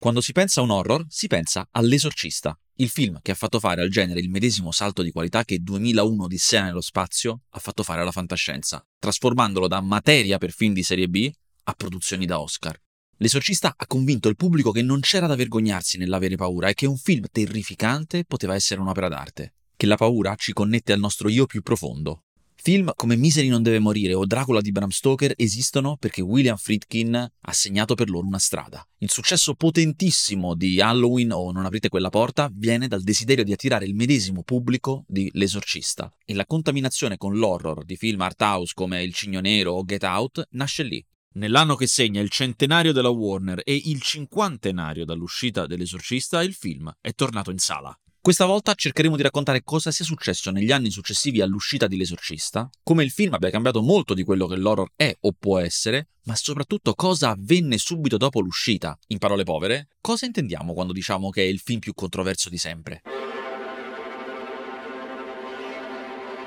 Quando si pensa a un horror, si pensa all'Esorcista, il film che ha fatto fare al genere il medesimo salto di qualità che 2001 Odissea nello spazio ha fatto fare alla fantascienza, trasformandolo da materia per film di serie B a produzioni da Oscar. L'esorcista ha convinto il pubblico che non c'era da vergognarsi nell'avere paura e che un film terrificante poteva essere un'opera d'arte, che la paura ci connette al nostro io più profondo, Film come Misery non deve morire o Dracula di Bram Stoker esistono perché William Friedkin ha segnato per loro una strada. Il successo potentissimo di Halloween o Non aprite quella porta viene dal desiderio di attirare il medesimo pubblico di L'esorcista e la contaminazione con l'horror di film art house come Il Cigno Nero o Get Out nasce lì. Nell'anno che segna il centenario della Warner e il cinquantenario dall'uscita dell'Esorcista, il film è tornato in sala. Questa volta cercheremo di raccontare cosa sia successo negli anni successivi all'uscita di L'Esorcista, come il film abbia cambiato molto di quello che l'horror è o può essere, ma soprattutto cosa avvenne subito dopo l'uscita. In parole povere, cosa intendiamo quando diciamo che è il film più controverso di sempre?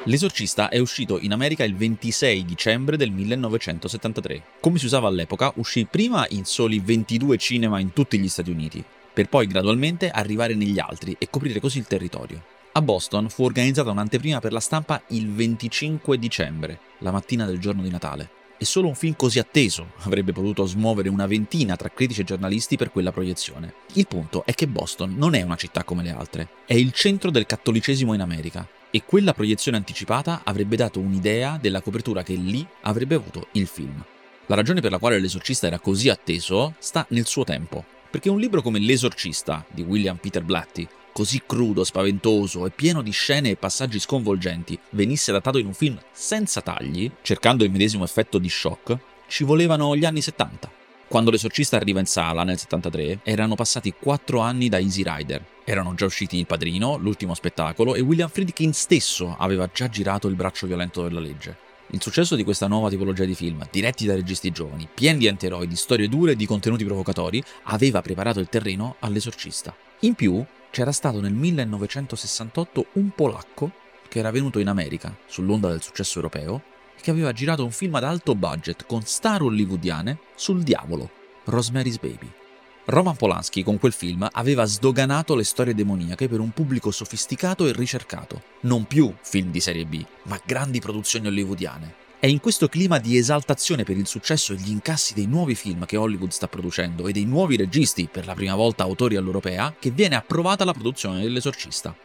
L'Esorcista è uscito in America il 26 dicembre del 1973. Come si usava all'epoca, uscì prima in soli 22 cinema in tutti gli Stati Uniti, per poi gradualmente arrivare negli altri e coprire così il territorio. A Boston fu organizzata un'anteprima per la stampa il 25 dicembre, la mattina del giorno di Natale, e solo un film così atteso avrebbe potuto smuovere una ventina tra critici e giornalisti per quella proiezione. Il punto è che Boston non è una città come le altre, è il centro del cattolicesimo in America e quella proiezione anticipata avrebbe dato un'idea della copertura che lì avrebbe avuto il film. La ragione per la quale l'esorcista era così atteso sta nel suo tempo. Perché un libro come L'esorcista di William Peter Blatty, così crudo, spaventoso e pieno di scene e passaggi sconvolgenti, venisse adattato in un film senza tagli, cercando il medesimo effetto di shock, ci volevano gli anni 70. Quando l'esorcista arriva in sala nel 73, erano passati quattro anni da Easy Rider. Erano già usciti Il Padrino, l'ultimo spettacolo, e William Friedkin stesso aveva già girato Il braccio violento della legge. Il successo di questa nuova tipologia di film, diretti da registi giovani, pieni di antieroi, di storie dure e di contenuti provocatori, aveva preparato il terreno all'esorcista. In più, c'era stato nel 1968 un polacco che era venuto in America sull'onda del successo europeo e che aveva girato un film ad alto budget con star hollywoodiane sul diavolo, Rosemary's Baby. Roman Polanski con quel film aveva sdoganato le storie demoniache per un pubblico sofisticato e ricercato. Non più film di serie B, ma grandi produzioni hollywoodiane. È in questo clima di esaltazione per il successo e gli incassi dei nuovi film che Hollywood sta producendo e dei nuovi registi, per la prima volta autori all'europea, che viene approvata la produzione dell'Esorcista.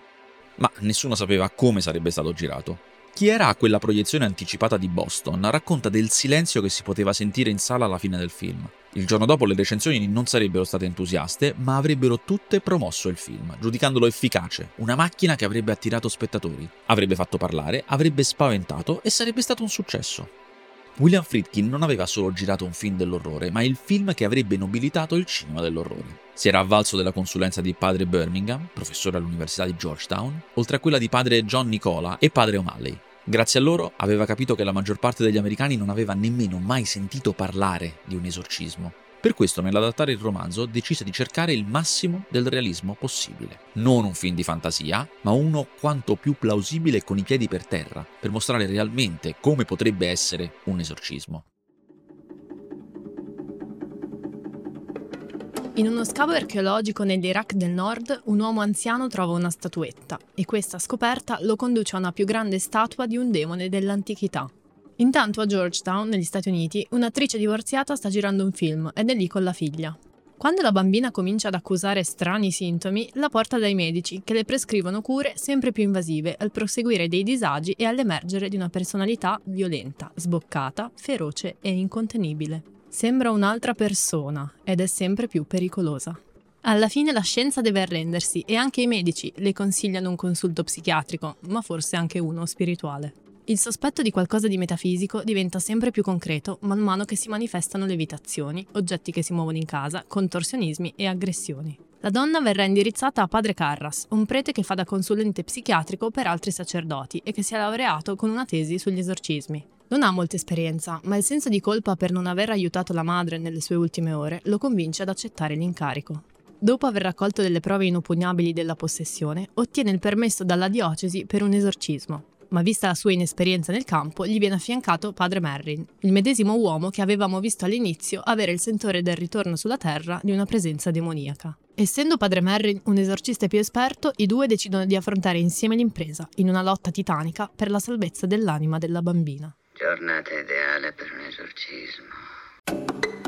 Ma nessuno sapeva come sarebbe stato girato. Chi era a quella proiezione anticipata di Boston racconta del silenzio che si poteva sentire in sala alla fine del film. Il giorno dopo le recensioni non sarebbero state entusiaste, ma avrebbero tutte promosso il film, giudicandolo efficace, una macchina che avrebbe attirato spettatori, avrebbe fatto parlare, avrebbe spaventato e sarebbe stato un successo. William Friedkin non aveva solo girato un film dell'orrore, ma il film che avrebbe nobilitato il cinema dell'orrore. Si era avvalso della consulenza di padre Birmingham, professore all'Università di Georgetown, oltre a quella di padre John Nicola e padre O'Malley. Grazie a loro aveva capito che la maggior parte degli americani non aveva nemmeno mai sentito parlare di un esorcismo. Per questo, nell'adattare il romanzo, decise di cercare il massimo del realismo possibile. Non un film di fantasia, ma uno quanto più plausibile con i piedi per terra, per mostrare realmente come potrebbe essere un esorcismo. In uno scavo archeologico nell'Iraq del Nord, un uomo anziano trova una statuetta e questa scoperta lo conduce a una più grande statua di un demone dell'antichità. Intanto a Georgetown, negli Stati Uniti, un'attrice divorziata sta girando un film ed è lì con la figlia. Quando la bambina comincia ad accusare strani sintomi, la porta dai medici, che le prescrivono cure sempre più invasive al proseguire dei disagi e all'emergere di una personalità violenta, sboccata, feroce e incontenibile. Sembra un'altra persona ed è sempre più pericolosa. Alla fine la scienza deve arrendersi e anche i medici le consigliano un consulto psichiatrico, ma forse anche uno spirituale. Il sospetto di qualcosa di metafisico diventa sempre più concreto man mano che si manifestano levitazioni, oggetti che si muovono in casa, contorsionismi e aggressioni. La donna verrà indirizzata a padre Carras, un prete che fa da consulente psichiatrico per altri sacerdoti e che si è laureato con una tesi sugli esorcismi. Non ha molta esperienza, ma il senso di colpa per non aver aiutato la madre nelle sue ultime ore lo convince ad accettare l'incarico. Dopo aver raccolto delle prove inoppugnabili della possessione, ottiene il permesso dalla diocesi per un esorcismo. ma vista la sua inesperienza nel campo, gli viene affiancato padre Merrin, il medesimo uomo che avevamo visto all'inizio avere il sentore del ritorno sulla Terra di una presenza demoniaca. Essendo padre Merrin un esorcista più esperto, i due decidono di affrontare insieme l'impresa, in una lotta titanica per la salvezza dell'anima della bambina. Giornata ideale per un esorcismo.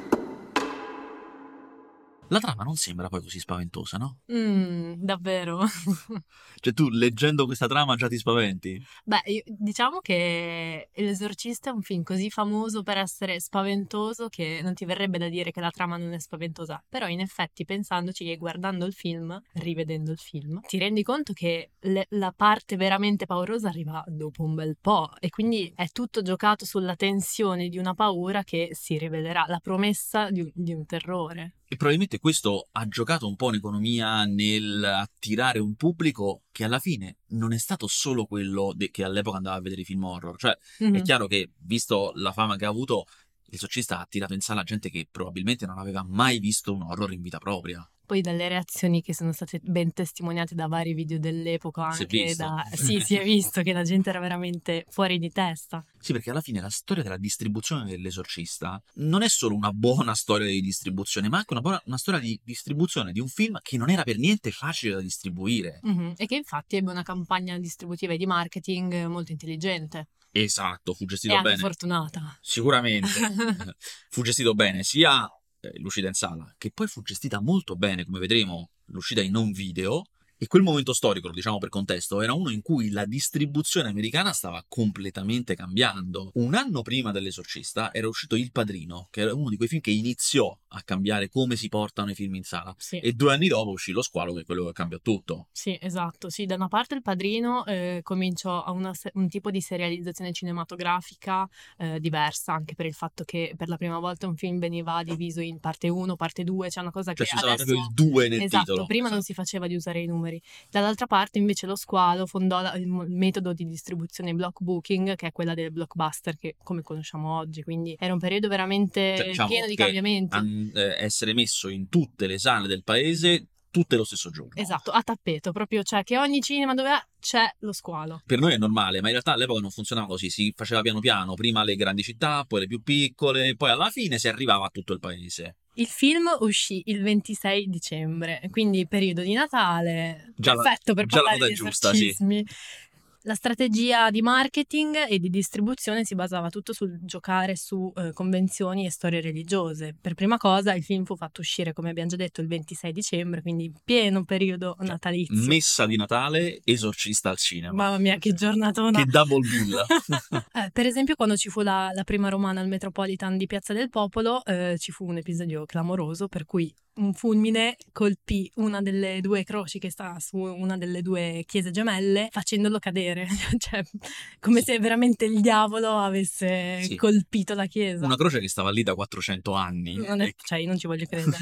La trama non sembra poi così spaventosa, no? Mmm, davvero? Cioè tu leggendo questa trama già ti spaventi? Beh, io- diciamo che L'esorcista è un film così famoso per essere spaventoso che non ti verrebbe da dire che la trama non è spaventosa. Però in effetti pensandoci e guardando il film, rivedendo il film, ti rendi conto che le- la parte veramente paurosa arriva dopo un bel po' e quindi è tutto giocato sulla tensione di una paura che si rivelerà, la promessa di un, di un terrore. E probabilmente questo ha giocato un po' un'economia nel attirare un pubblico che alla fine non è stato solo quello de- che all'epoca andava a vedere i film horror. Cioè, è Mhm. chiaro che, visto la fama che ha avuto, l'esorcista ha attirato in sala gente che probabilmente non aveva mai visto un horror in vita propria. Poi dalle reazioni che sono state ben testimoniate da vari video dell'epoca, anche da... Sì, si è visto che la gente era veramente fuori di testa. Sì, perché alla fine la storia della distribuzione dell'esorcista non è solo una buona storia di distribuzione, ma anche una, buona, una storia di distribuzione di un film che non era per niente facile da distribuire. Mhm, E che infatti ebbe una campagna distributiva e di marketing molto intelligente Esatto, fu e gestito anche bene. fortunata. Sicuramente. fu gestito bene sia l'uscita in sala, che poi fu gestita molto bene, come vedremo, l'uscita in non video. E quel momento storico, lo diciamo per contesto, era uno in cui la distribuzione americana stava completamente cambiando. Un anno prima dell'Esorcista era uscito Il Padrino, che era uno di quei film che iniziò a cambiare come si portano i film in sala. Sì. E due anni dopo uscì Lo Squalo, che è quello che cambiò tutto. Sì, esatto. Sì, da una parte il padrino eh, cominciò a una un tipo di serializzazione cinematografica eh, diversa, anche per il fatto che per la prima volta un film veniva diviso in parte 1, parte 2, c'è una cosa Cioè che si usava adesso... proprio il 2 nel Esatto, titolo. prima non si faceva di usare i numeri. Dall'altra parte invece lo squalo fondò la- il metodo di distribuzione block booking, che è quella del blockbuster che come conosciamo oggi, quindi era un periodo veramente Cioè, diciamo pieno di cambiamenti. an- eh, essere messo in tutte le sale del paese tutte lo stesso giorno. Esatto, a tappeto, proprio, cioè che ogni cinema dove è c'è lo squalo. Per noi è normale, ma in realtà all'epoca non funzionava così, si faceva piano piano, prima le grandi città, poi le più piccole, poi alla fine si arrivava a tutto il paese. Il film uscì il 26 dicembre, quindi periodo di Natale, Già la- perfetto per già la parlare di giusta, sì. La strategia di marketing e di distribuzione si basava tutto sul giocare su eh, convenzioni e storie religiose. Per prima cosa il film fu fatto uscire, come abbiamo già detto, il 26 dicembre, quindi in pieno periodo natalizio. Messa di Natale, esorcista al cinema. Mamma mia, che giornatona! Che double bill. Eh, per esempio, quando ci fu la, la prima romana al Metropolitan di Piazza del Popolo, eh, ci fu un episodio clamoroso per cui un fulmine colpì una delle due croci che sta su una delle due chiese gemelle, facendolo cadere. cioè, come se veramente il diavolo avesse Sì. colpito la chiesa. Una croce che stava lì da 400 anni Non è- cioè, io non ci voglio credere.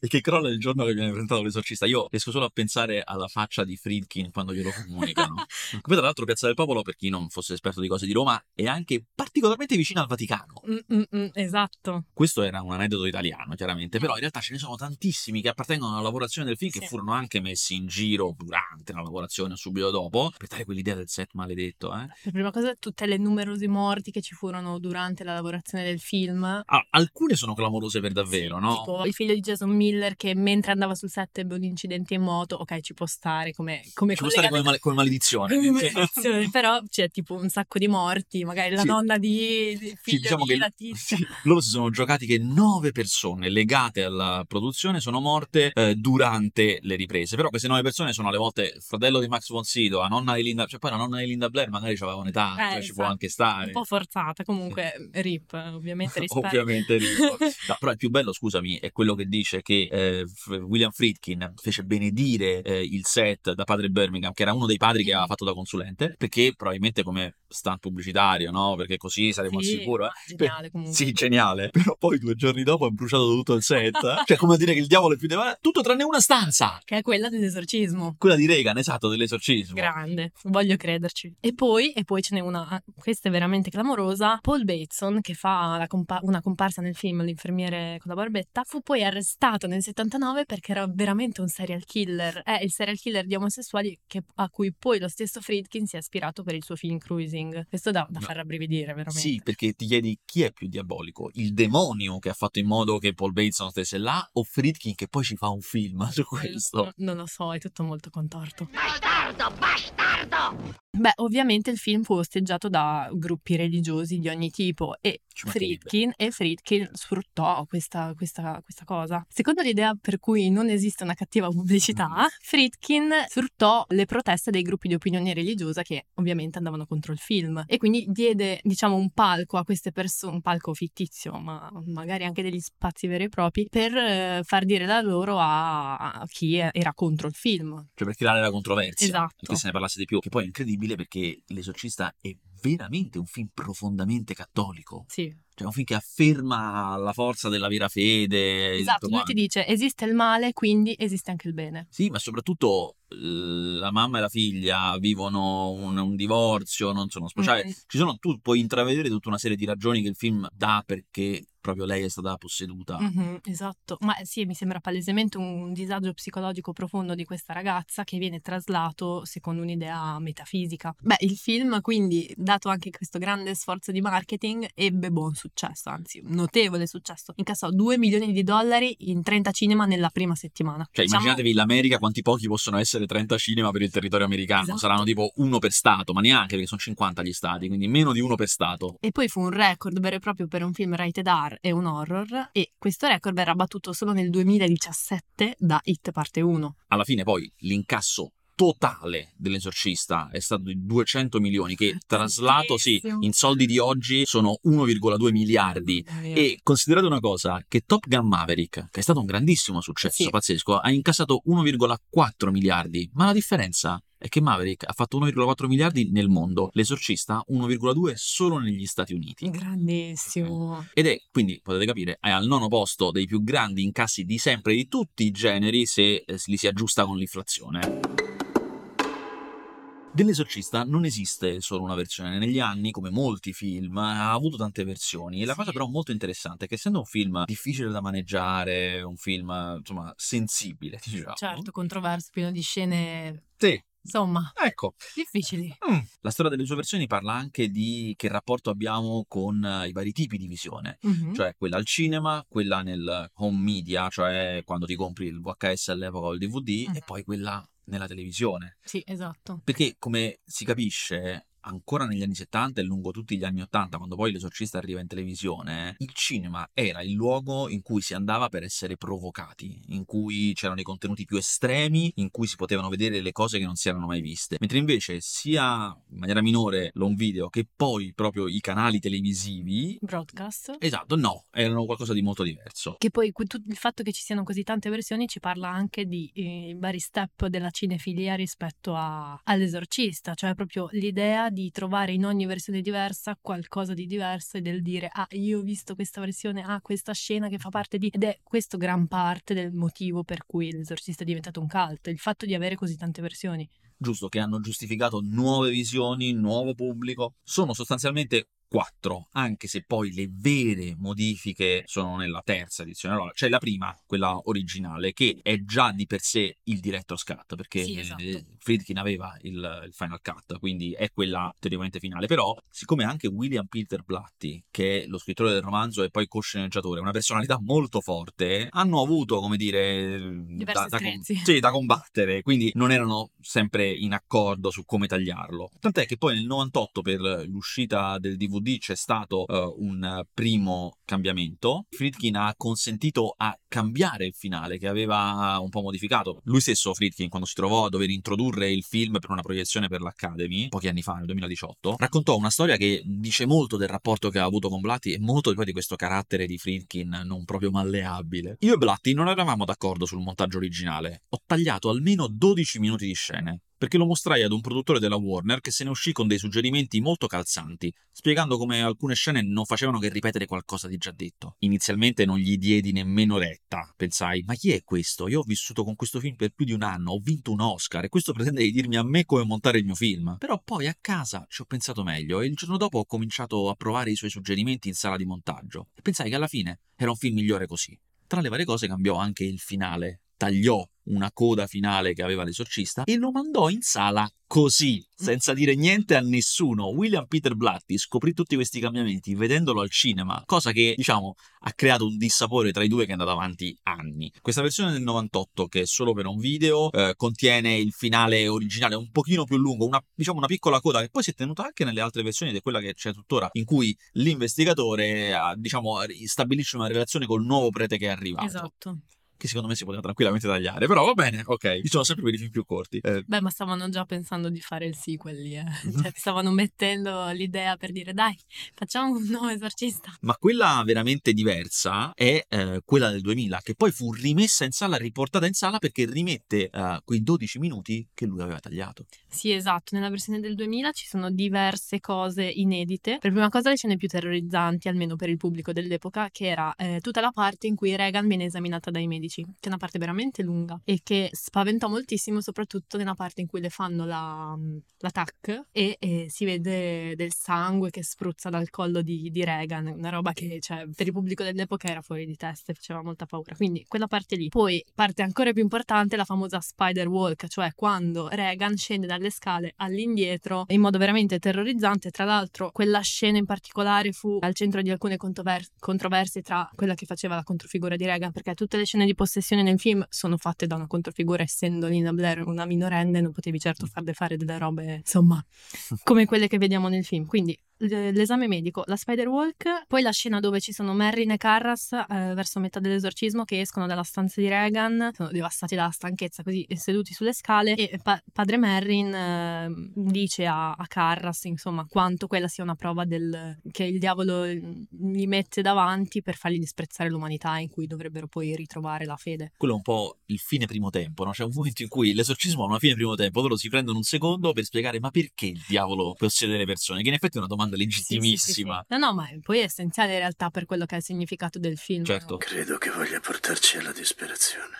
e che crolla il giorno che viene presentato l'esorcista. Io riesco solo a pensare alla faccia di Friedkin quando glielo comunicano. Poi tra l'altro Piazza del Popolo, per chi non fosse esperto di cose di Roma, è anche particolarmente vicino al Vaticano. Mm, mm, mm, esatto. Questo era un aneddoto italiano, chiaramente, però in realtà ce ne sono tantissimi che appartengono alla lavorazione del film Sì. che furono anche messi in giro durante la lavorazione subito dopo, per dare quell'idea del set maledetto, eh. Per prima cosa, tutte le numerose morti che ci furono durante la lavorazione del film. Ah, alcune sono clamorose per davvero, Sì, no? Tipo il figlio di Jason Miller che mentre andava sul set ebbe un incidente in moto, ok, ci può stare come, come Ci può stare come, male- come maledizione. come maledizione, però c'è tipo un sacco di morti, magari la Sì. nonna di, di Sì, figlio diciamo di che la tizia. loro si sono giocati che nove persone legate alla produzione sono morte eh, durante le riprese. Però queste nove persone sono alle volte il fratello di Max von Sydow, la nonna di Linda, cioè poi la nonna di Linda Blair magari aveva un'età, Eh, cioè ci può esatto. anche stare. Un po' forzata, comunque rip, ovviamente rispetto. Ovviamente Rico. No, però il più bello, scusami, è quello che dice che eh, William Friedkin fece benedire eh, il set da padre Birmingham, che era uno dei padri che aveva fatto da consulente, perché probabilmente come stunt pubblicitario, no? Perché così saremo al Sì, sicuro. eh. Geniale comunque. Sì, geniale. Però poi due giorni dopo ha bruciato tutto il set. Cioè, come a dire che il diavolo è più devastante, tutto tranne una stanza. Che è quella dell'esorcismo. Quella di Reagan, esatto, dell'esorcismo. Grande, voglio crederci. E poi, e poi ce n'è una, questa è veramente clamorosa, Paul Bateson, che fa compa- una comparsa nel film L'infermiere con la barbetta, fu poi arrestato nel 79 perché era veramente un serial killer. È il serial killer di omosessuali che- a cui poi lo stesso Friedkin si è ispirato per il suo film Cruising. Questo da, da No. far rabbrividire, veramente. Sì, perché ti chiedi chi è più diabolico, il demonio che ha fatto in modo che Paul Bateson stesse là o Friedkin che poi ci fa un film su questo? No, non lo so, è tutto molto contorto. Beh, ovviamente il film fu osteggiato da gruppi religiosi di ogni tipo e. Friedkin, e Friedkin sfruttò questa, questa- questa cosa. Secondo l'idea per cui non esiste una cattiva pubblicità, Mm. Friedkin sfruttò le proteste dei gruppi di opinione religiosa che ovviamente andavano contro il film e quindi diede, diciamo, un palco a queste persone, un palco fittizio, ma magari anche degli spazi veri e propri, per eh, far dire la loro a, a chi era contro il film. Cioè per creare la controversia, Esatto. perché se ne parlasse di più, che poi è incredibile perché L'Esorcista è veramente un film profondamente cattolico, Sì, cioè un film che afferma la forza della vera fede. Esatto, lui ti dice esiste il male, quindi esiste anche il bene. Sì, ma soprattutto la mamma e la figlia vivono un, un divorzio, non sono sposati. Mm. Ci sono, tu puoi intravedere tutta una serie di ragioni che il film dà perché proprio lei è stata posseduta. Mhm, esatto, ma sì, mi sembra palesemente un disagio psicologico profondo di questa ragazza che viene traslato secondo un'idea metafisica. Beh, il film quindi, dato anche questo grande sforzo di marketing, ebbe buon successo, anzi notevole successo. Incassò 2 milioni di dollari in 30 cinema nella prima settimana. Cioè, Diciamo- immaginatevi l'America quanti pochi possono essere 30 cinema per il territorio americano. Esatto. Saranno tipo uno per stato, ma neanche perché sono 50 gli stati, quindi meno di uno per stato. E poi fu un record vero e proprio per un film rated R e un horror e questo record verrà battuto solo nel 2017 da Hit parte 1. Alla fine, poi l'incasso totale dell'esorcista è stato di 200 milioni, che traslato, sì, in soldi di oggi sono 1,2 miliardi. E considerate una cosa, che Top Gun Maverick, che è stato un grandissimo successo, Sì. pazzesco, ha incassato 1,4 miliardi, ma la differenza è che Maverick ha fatto 1,4 miliardi nel mondo, l'esorcista 1,2 solo negli Stati Uniti. Grandissimo. Ed è, quindi potete capire, è al nono posto dei più grandi incassi di sempre di tutti i generi se eh, li si aggiusta con l'inflazione. Dell'esorcista non esiste solo una versione negli anni, come molti film, ha avuto tante versioni. E la Sì. cosa però molto interessante è che essendo un film difficile da maneggiare, un film insomma sensibile, diciamo. Certo, controverso, pieno di scene, Sì, insomma, ecco. difficili. Mm. La storia delle sue versioni parla anche di che rapporto abbiamo con eh, i vari tipi di visione. Mhm. cioè quella al cinema, quella nel home media, cioè quando ti compri il VHS all'epoca o il DVD, Mhm. e poi quella nella televisione. Sì, esatto. Perché come si capisce, ancora negli anni 70 e lungo tutti gli anni 80, quando poi l'esorcista arriva in televisione, il cinema era il luogo in cui si andava per essere provocati, in cui c'erano i contenuti più estremi, in cui si potevano vedere le cose che non si erano mai viste. Mentre invece sia in maniera minore l'home video che poi proprio i canali televisivi Broadcast. Esatto, no, erano qualcosa di molto diverso. Che poi il fatto che ci siano così tante versioni ci parla anche di eh, vari step della cinefilia rispetto a- all'esorcista, cioè proprio l'idea di trovare in ogni versione diversa qualcosa di diverso e del dire ah io ho visto questa versione, ah questa scena che fa parte di... ed è questo gran parte del motivo per cui l'esorcista è diventato un cult, il fatto di avere così tante versioni. Giusto, che hanno giustificato nuove visioni, nuovo pubblico. Sono sostanzialmente quattro, anche se poi le vere modifiche sono nella terza edizione. Allora, c'è la prima, quella originale, che è già di per sé il director's cut, perché Sì, esatto. eh, Friedkin aveva il, il final cut, quindi è quella teoricamente finale. Però, siccome anche William Peter Blatty, che è lo scrittore del romanzo e poi co-sceneggiatore, una personalità molto forte, hanno avuto, come dire, Diversi da, com- sì, da combattere, quindi non erano sempre in accordo su come tagliarlo. Tant'è che poi nel 98 per l'uscita del DVD c'è stato eh, un primo cambiamento. Friedkin ha consentito a cambiare il finale che aveva un po' modificato. Lui stesso, Friedkin, quando si trovò a dover introdurre il film per una proiezione per l'Academy, pochi anni fa, nel 2018, raccontò una storia che dice molto del rapporto che ha avuto con Blatty e molto di questo carattere di Friedkin non proprio malleabile. Io e Blatty non eravamo d'accordo sul montaggio originale. Ho tagliato almeno 12 minuti di scene. Perché lo mostrai ad un produttore della Warner che se ne uscì con dei suggerimenti molto calzanti, spiegando come alcune scene non facevano che ripetere qualcosa di già detto. Inizialmente non gli diedi nemmeno retta, pensai, ma chi è questo? Io ho vissuto con questo film per più di un anno, ho vinto un Oscar e questo pretende di dirmi a me come montare il mio film. Però poi a casa ci ho pensato meglio e il giorno dopo ho cominciato a provare i suoi suggerimenti in sala di montaggio e pensai che alla fine era un film migliore così. Tra le varie cose cambiò anche il finale, tagliò una coda finale che aveva l'esorcista e lo mandò in sala così, senza dire niente a nessuno. William Peter Blatty scoprì tutti questi cambiamenti vedendolo al cinema, cosa che, diciamo, ha creato un dissapore tra i due che è andato avanti anni. Questa versione del 98, che è solo per un video, eh, contiene il finale originale un pochino più lungo, una, diciamo una piccola coda che poi si è tenuta anche nelle altre versioni ed è quella che c'è tuttora, in cui l'investigatore, diciamo, stabilisce una relazione col nuovo prete che è arrivato. Esatto che secondo me si poteva tranquillamente tagliare, però va bene, ok. Io sono sempre per i film più corti. Eh. Beh, ma stavano già pensando di fare il sequel lì, eh. cioè stavano mettendo l'idea per dire dai, facciamo un nuovo esorcista. Ma quella veramente diversa è eh, quella del 2000, che poi fu rimessa in sala, riportata in sala perché rimette eh, quei 12 minuti che lui aveva tagliato. Sì, esatto, nella versione del 2000 ci sono diverse cose inedite. Per prima cosa le scene più terrorizzanti, almeno per il pubblico dell'epoca, che era eh, tutta la parte in cui Reagan viene esaminata dai medici 12, che è una parte veramente lunga e che spaventò moltissimo, soprattutto nella parte in cui le fanno la, la TAC e, e, si vede del sangue che spruzza dal collo di, di Reagan, una roba che cioè, per il pubblico dell'epoca era fuori di testa e faceva molta paura. Quindi quella parte lì. Poi parte ancora più importante la famosa spider walk, cioè quando Reagan scende dalle scale all'indietro in modo veramente terrorizzante. Tra l'altro, quella scena in particolare fu al centro di alcune controversie tra quella che faceva la controfigura di Reagan, perché tutte le scene di possessione nel film sono fatte da una controfigura, essendo Lina Blair una minorenne, non potevi certo farle fare delle robe, insomma, come quelle che vediamo nel film. Quindi l'esame medico, la spider walk, poi la scena dove ci sono Merrin e Carras eh, verso metà dell'esorcismo che escono dalla stanza di Reagan, sono devastati dalla stanchezza così seduti sulle scale e pa- padre Merrin eh, dice a, a, Carras insomma quanto quella sia una prova del, che il diavolo gli mette davanti per fargli disprezzare l'umanità in cui dovrebbero poi ritrovare la fede. Quello è un po' il fine primo tempo, no? C'è un momento in cui l'esorcismo ha una fine primo tempo, loro si prendono un secondo per spiegare ma perché il diavolo possiede le persone, che in effetti è una domanda legittimissima. Sì, sì, sì, no, no, ma poi è essenziale in realtà per quello che è il significato del film. Certo. Credo che voglia portarci alla disperazione,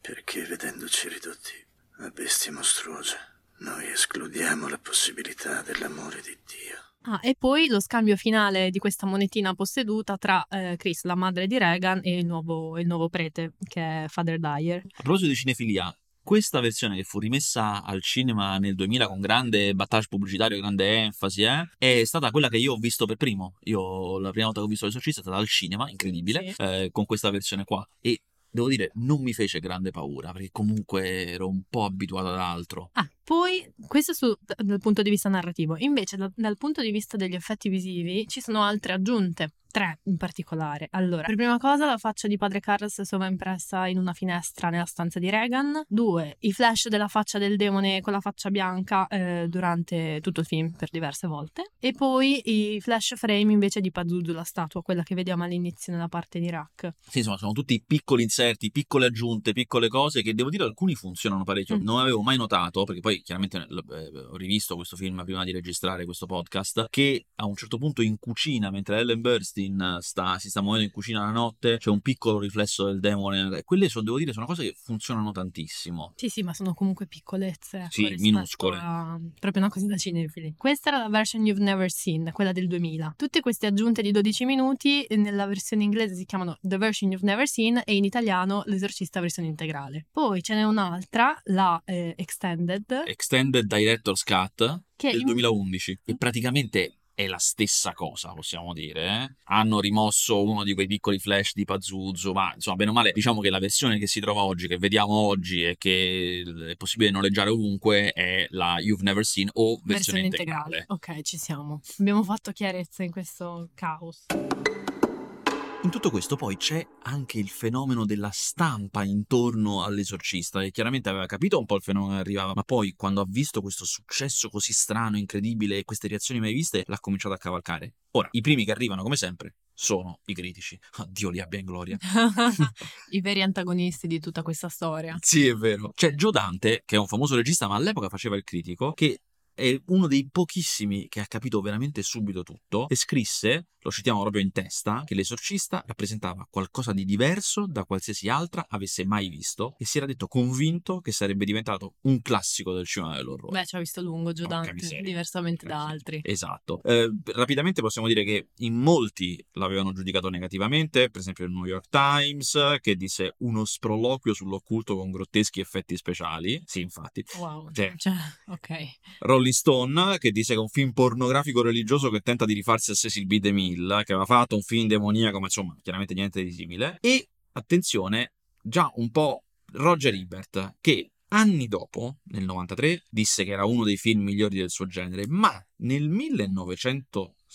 perché vedendoci ridotti a bestie mostruose, noi escludiamo la possibilità dell'amore di Dio. Ah, e poi lo scambio finale di questa monetina posseduta tra eh, Chris, la madre di Reagan, e il nuovo, il nuovo prete, che è Father Dyer. A proposito di cinefilia, questa versione che fu rimessa al cinema nel 2000 con grande battage pubblicitario, grande enfasi, eh, è stata quella che io ho visto per primo. Io la prima volta che ho visto l'esorcista è stata al cinema, incredibile, sì. eh, con questa versione qua. E devo dire, non mi fece grande paura, perché comunque ero un po' abituato ad altro. Ah, poi, questo su, dal punto di vista narrativo. Invece, da, dal punto di vista degli effetti visivi, ci sono altre aggiunte tre in particolare. Allora, per prima cosa la faccia di padre Carlos sovraimpressa in una finestra nella stanza di Reagan. Due, i flash della faccia del demone con la faccia bianca eh, durante tutto il film per diverse volte. E poi i flash frame invece di Pazuzu, la statua, quella che vediamo all'inizio nella parte di Rack. Sì, insomma, sono tutti piccoli inserti, piccole aggiunte, piccole cose che devo dire alcuni funzionano parecchio. Mm. Non avevo mai notato, perché poi chiaramente eh, ho rivisto questo film prima di registrare questo podcast, che a un certo punto in cucina, mentre Ellen Burstyn Martin sta, si sta muovendo in cucina la notte, c'è un piccolo riflesso del demone. Quelle sono, devo dire, sono cose che funzionano tantissimo. Sì, sì, ma sono comunque piccolezze. Ecco, sì, minuscole. A... Proprio una cosa da cinefili. Questa era la version you've never seen, quella del 2000. Tutte queste aggiunte di 12 minuti nella versione inglese si chiamano The version you've never seen e in italiano l'esorcista versione integrale. Poi ce n'è un'altra, la eh, Extended. Extended Director's Cut che del in... 2011. E praticamente è la stessa cosa, possiamo dire. Eh? Hanno rimosso uno di quei piccoli flash di Pazuzu, ma insomma, bene o male, diciamo che la versione che si trova oggi, che vediamo oggi e che è possibile noleggiare ovunque, è la You've Never Seen o versione, versione integrale. integrale. Ok, ci siamo. Abbiamo fatto chiarezza in questo caos. In tutto questo poi c'è anche il fenomeno della stampa intorno all'esorcista, che chiaramente aveva capito un po' il fenomeno che arrivava, ma poi quando ha visto questo successo così strano, incredibile e queste reazioni mai viste, l'ha cominciato a cavalcare. Ora, i primi che arrivano, come sempre, sono i critici. Dio li abbia in gloria. I veri antagonisti di tutta questa storia. Sì, è vero. C'è Joe Dante, che è un famoso regista, ma all'epoca faceva il critico, che è uno dei pochissimi che ha capito veramente subito tutto e scrisse, lo citiamo proprio in testa, che l'esorcista rappresentava qualcosa di diverso da qualsiasi altra avesse mai visto e si era detto convinto che sarebbe diventato un classico del cinema dell'orrore. Beh, ci ha visto lungo Porca Giudante, miseria. diversamente Eh, da altri. Esatto. Eh, rapidamente possiamo dire che in molti l'avevano giudicato negativamente, per esempio il New York Times, che disse uno sproloquio sull'occulto con grotteschi effetti speciali. Sì, infatti. Wow. Sì. Cioè, ok. Rolling Stone, che dice che è un film pornografico religioso che tenta di rifarsi a Cecil B. DeMille, che aveva fatto un film demoniaco, ma insomma, chiaramente niente di simile. E, attenzione, già un po' Roger Ebert, che anni dopo, nel 93, disse che era uno dei film migliori del suo genere, ma nel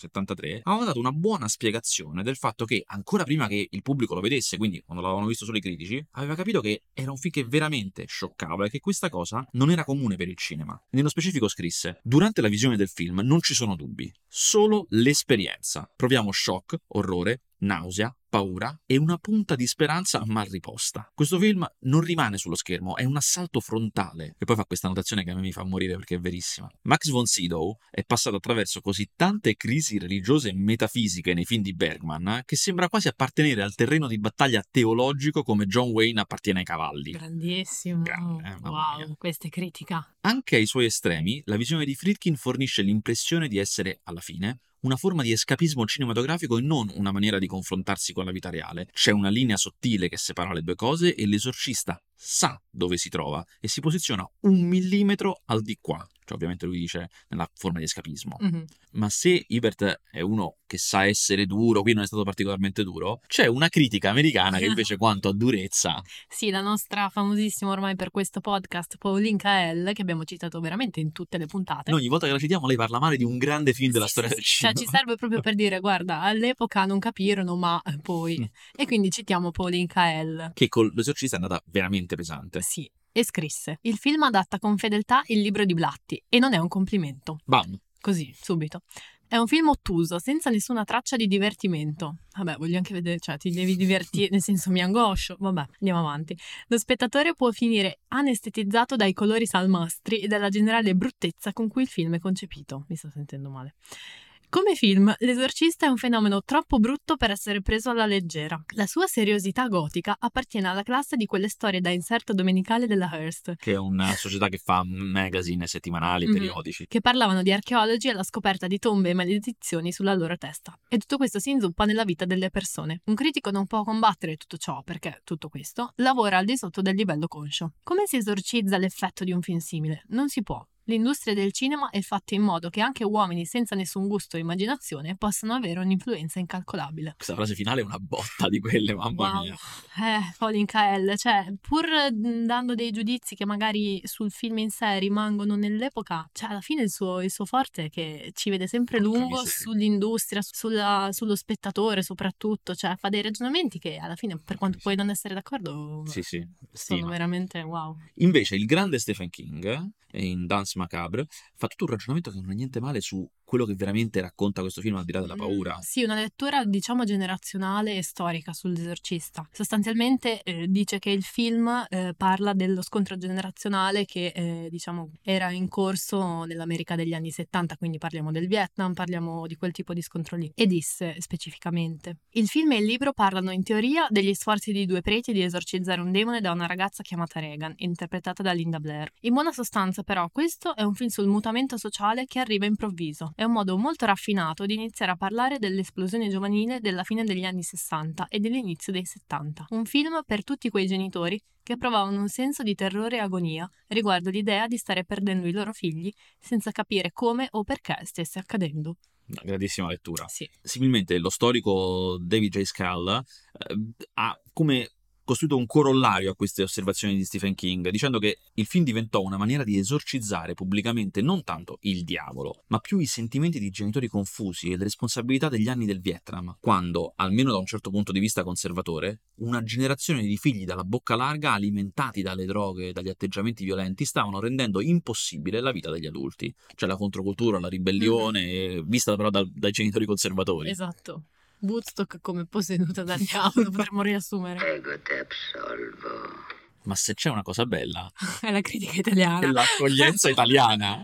1973 aveva dato una buona spiegazione del fatto che, ancora prima che il pubblico lo vedesse, quindi quando l'avevano visto solo i critici, aveva capito che era un film che veramente scioccava e che questa cosa non era comune per il cinema. Nello specifico scrisse: Durante la visione del film non ci sono dubbi, solo l'esperienza. Proviamo shock, orrore, nausea, paura e una punta di speranza mal riposta. Questo film non rimane sullo schermo, è un assalto frontale. E poi fa questa notazione che a me mi fa morire perché è verissima. Max von Sydow è passato attraverso così tante crisi religiose e metafisiche nei film di Bergman che sembra quasi appartenere al terreno di battaglia teologico come John Wayne appartiene ai cavalli. Grandissimo. Grande, eh, wow, questa è critica. Anche ai suoi estremi, la visione di Friedkin fornisce l'impressione di essere, alla fine, una forma di escapismo cinematografico e non una maniera di confrontarsi con la vita reale. C'è una linea sottile che separa le due cose e l'esorcista sa dove si trova e si posiziona un millimetro al di qua. Cioè, ovviamente lui dice nella forma di escapismo. Mhm. Ma se Ebert è uno che sa essere duro, qui non è stato particolarmente duro, c'è una critica americana che invece quanto a durezza Sì, la nostra famosissima ormai per questo podcast, Pauline Kael, che abbiamo citato veramente in tutte le puntate. Noi ogni volta che la citiamo lei parla male di un grande film della Sì, storia sì, del cinema. Cioè, ci serve proprio per dire, guarda, all'epoca non capirono, ma eh, poi... Mm. E quindi citiamo Pauline Kael. Che con l'esorcista è andata veramente pesante. Sì. E scrisse, il film adatta con fedeltà il libro di Blatti, e non è un complimento. Bam! Così, subito. È un film ottuso, senza nessuna traccia di divertimento. Vabbè, voglio anche vedere, cioè ti devi divertire, nel senso mi angoscio. Vabbè, andiamo avanti. Lo spettatore può finire anestetizzato dai colori salmastri e dalla generale bruttezza con cui il film è concepito. Mi sto sentendo male. Come film, L'esorcista è un fenomeno troppo brutto per essere preso alla leggera. La sua seriosità gotica appartiene alla classe di quelle storie da inserto domenicale della Hearst, Che è una società che fa magazine settimanali, Mhm. periodici. che parlavano di archeologi e la scoperta di tombe e maledizioni sulla loro testa. E tutto questo si inzuppa nella vita delle persone. Un critico non può combattere tutto ciò perché tutto questo lavora al di sotto del livello conscio. Come si esorcizza l'effetto di un film simile? Non si può. L'industria del cinema è fatta in modo che anche uomini senza nessun gusto o immaginazione possano avere un'influenza incalcolabile. Questa frase finale è una botta di quelle, mamma Wow. mia. Eh, Pauline Kael, cioè, pur mh, dando dei giudizi che magari sul film in sé rimangono nell'epoca, cioè, alla fine il suo, il suo forte è che ci vede sempre Porca lungo miseria. sull'industria, sulla- sullo spettatore soprattutto, cioè, fa dei ragionamenti che alla fine, per quanto puoi non essere d'accordo, Sì, sì, sono veramente wow. Invece il grande Stephen King, eh, in Dance Macabre, fa tutto un ragionamento che non ha niente male su quello che veramente racconta questo film al di là della paura. Mm, Sì, una lettura diciamo generazionale e storica sull'esorcista. Sostanzialmente eh, dice che il film eh, parla dello scontro generazionale che eh, diciamo era in corso nell'America degli anni 70, quindi parliamo del Vietnam, parliamo di quel tipo di scontro lì. E disse specificamente: Il film e il libro parlano in teoria degli sforzi di due preti di esorcizzare un demone da una ragazza chiamata Regan, interpretata da Linda Blair. In buona sostanza, però, questo è un film sul mutamento sociale che arriva improvviso. È un modo molto raffinato di iniziare a parlare dell'esplosione giovanile della fine degli anni 60 e dell'inizio dei 70. Un film per tutti quei genitori che provavano un senso di terrore e agonia riguardo l'idea di stare perdendo i loro figli senza capire come o perché stesse accadendo. Una grandissima lettura. Sì. Similmente lo storico David J. Scull eh, ha come costruito un corollario a queste osservazioni di Stephen King, dicendo che il film diventò una maniera di esorcizzare pubblicamente non tanto il diavolo, ma più i sentimenti di genitori confusi e le responsabilità degli anni del Vietnam, quando, almeno da un certo punto di vista conservatore, una generazione di figli dalla bocca larga, alimentati dalle droghe e dagli atteggiamenti violenti, stavano rendendo impossibile la vita degli adulti. Cioè la controcultura, la ribellione, eh, vista però da- dai genitori conservatori. Esatto. Woodstock come posseduta dal diavolo, potremmo riassumere. Prego, ti absolvo. Ma se c'è una cosa bella, È la critica italiana. è l'accoglienza italiana.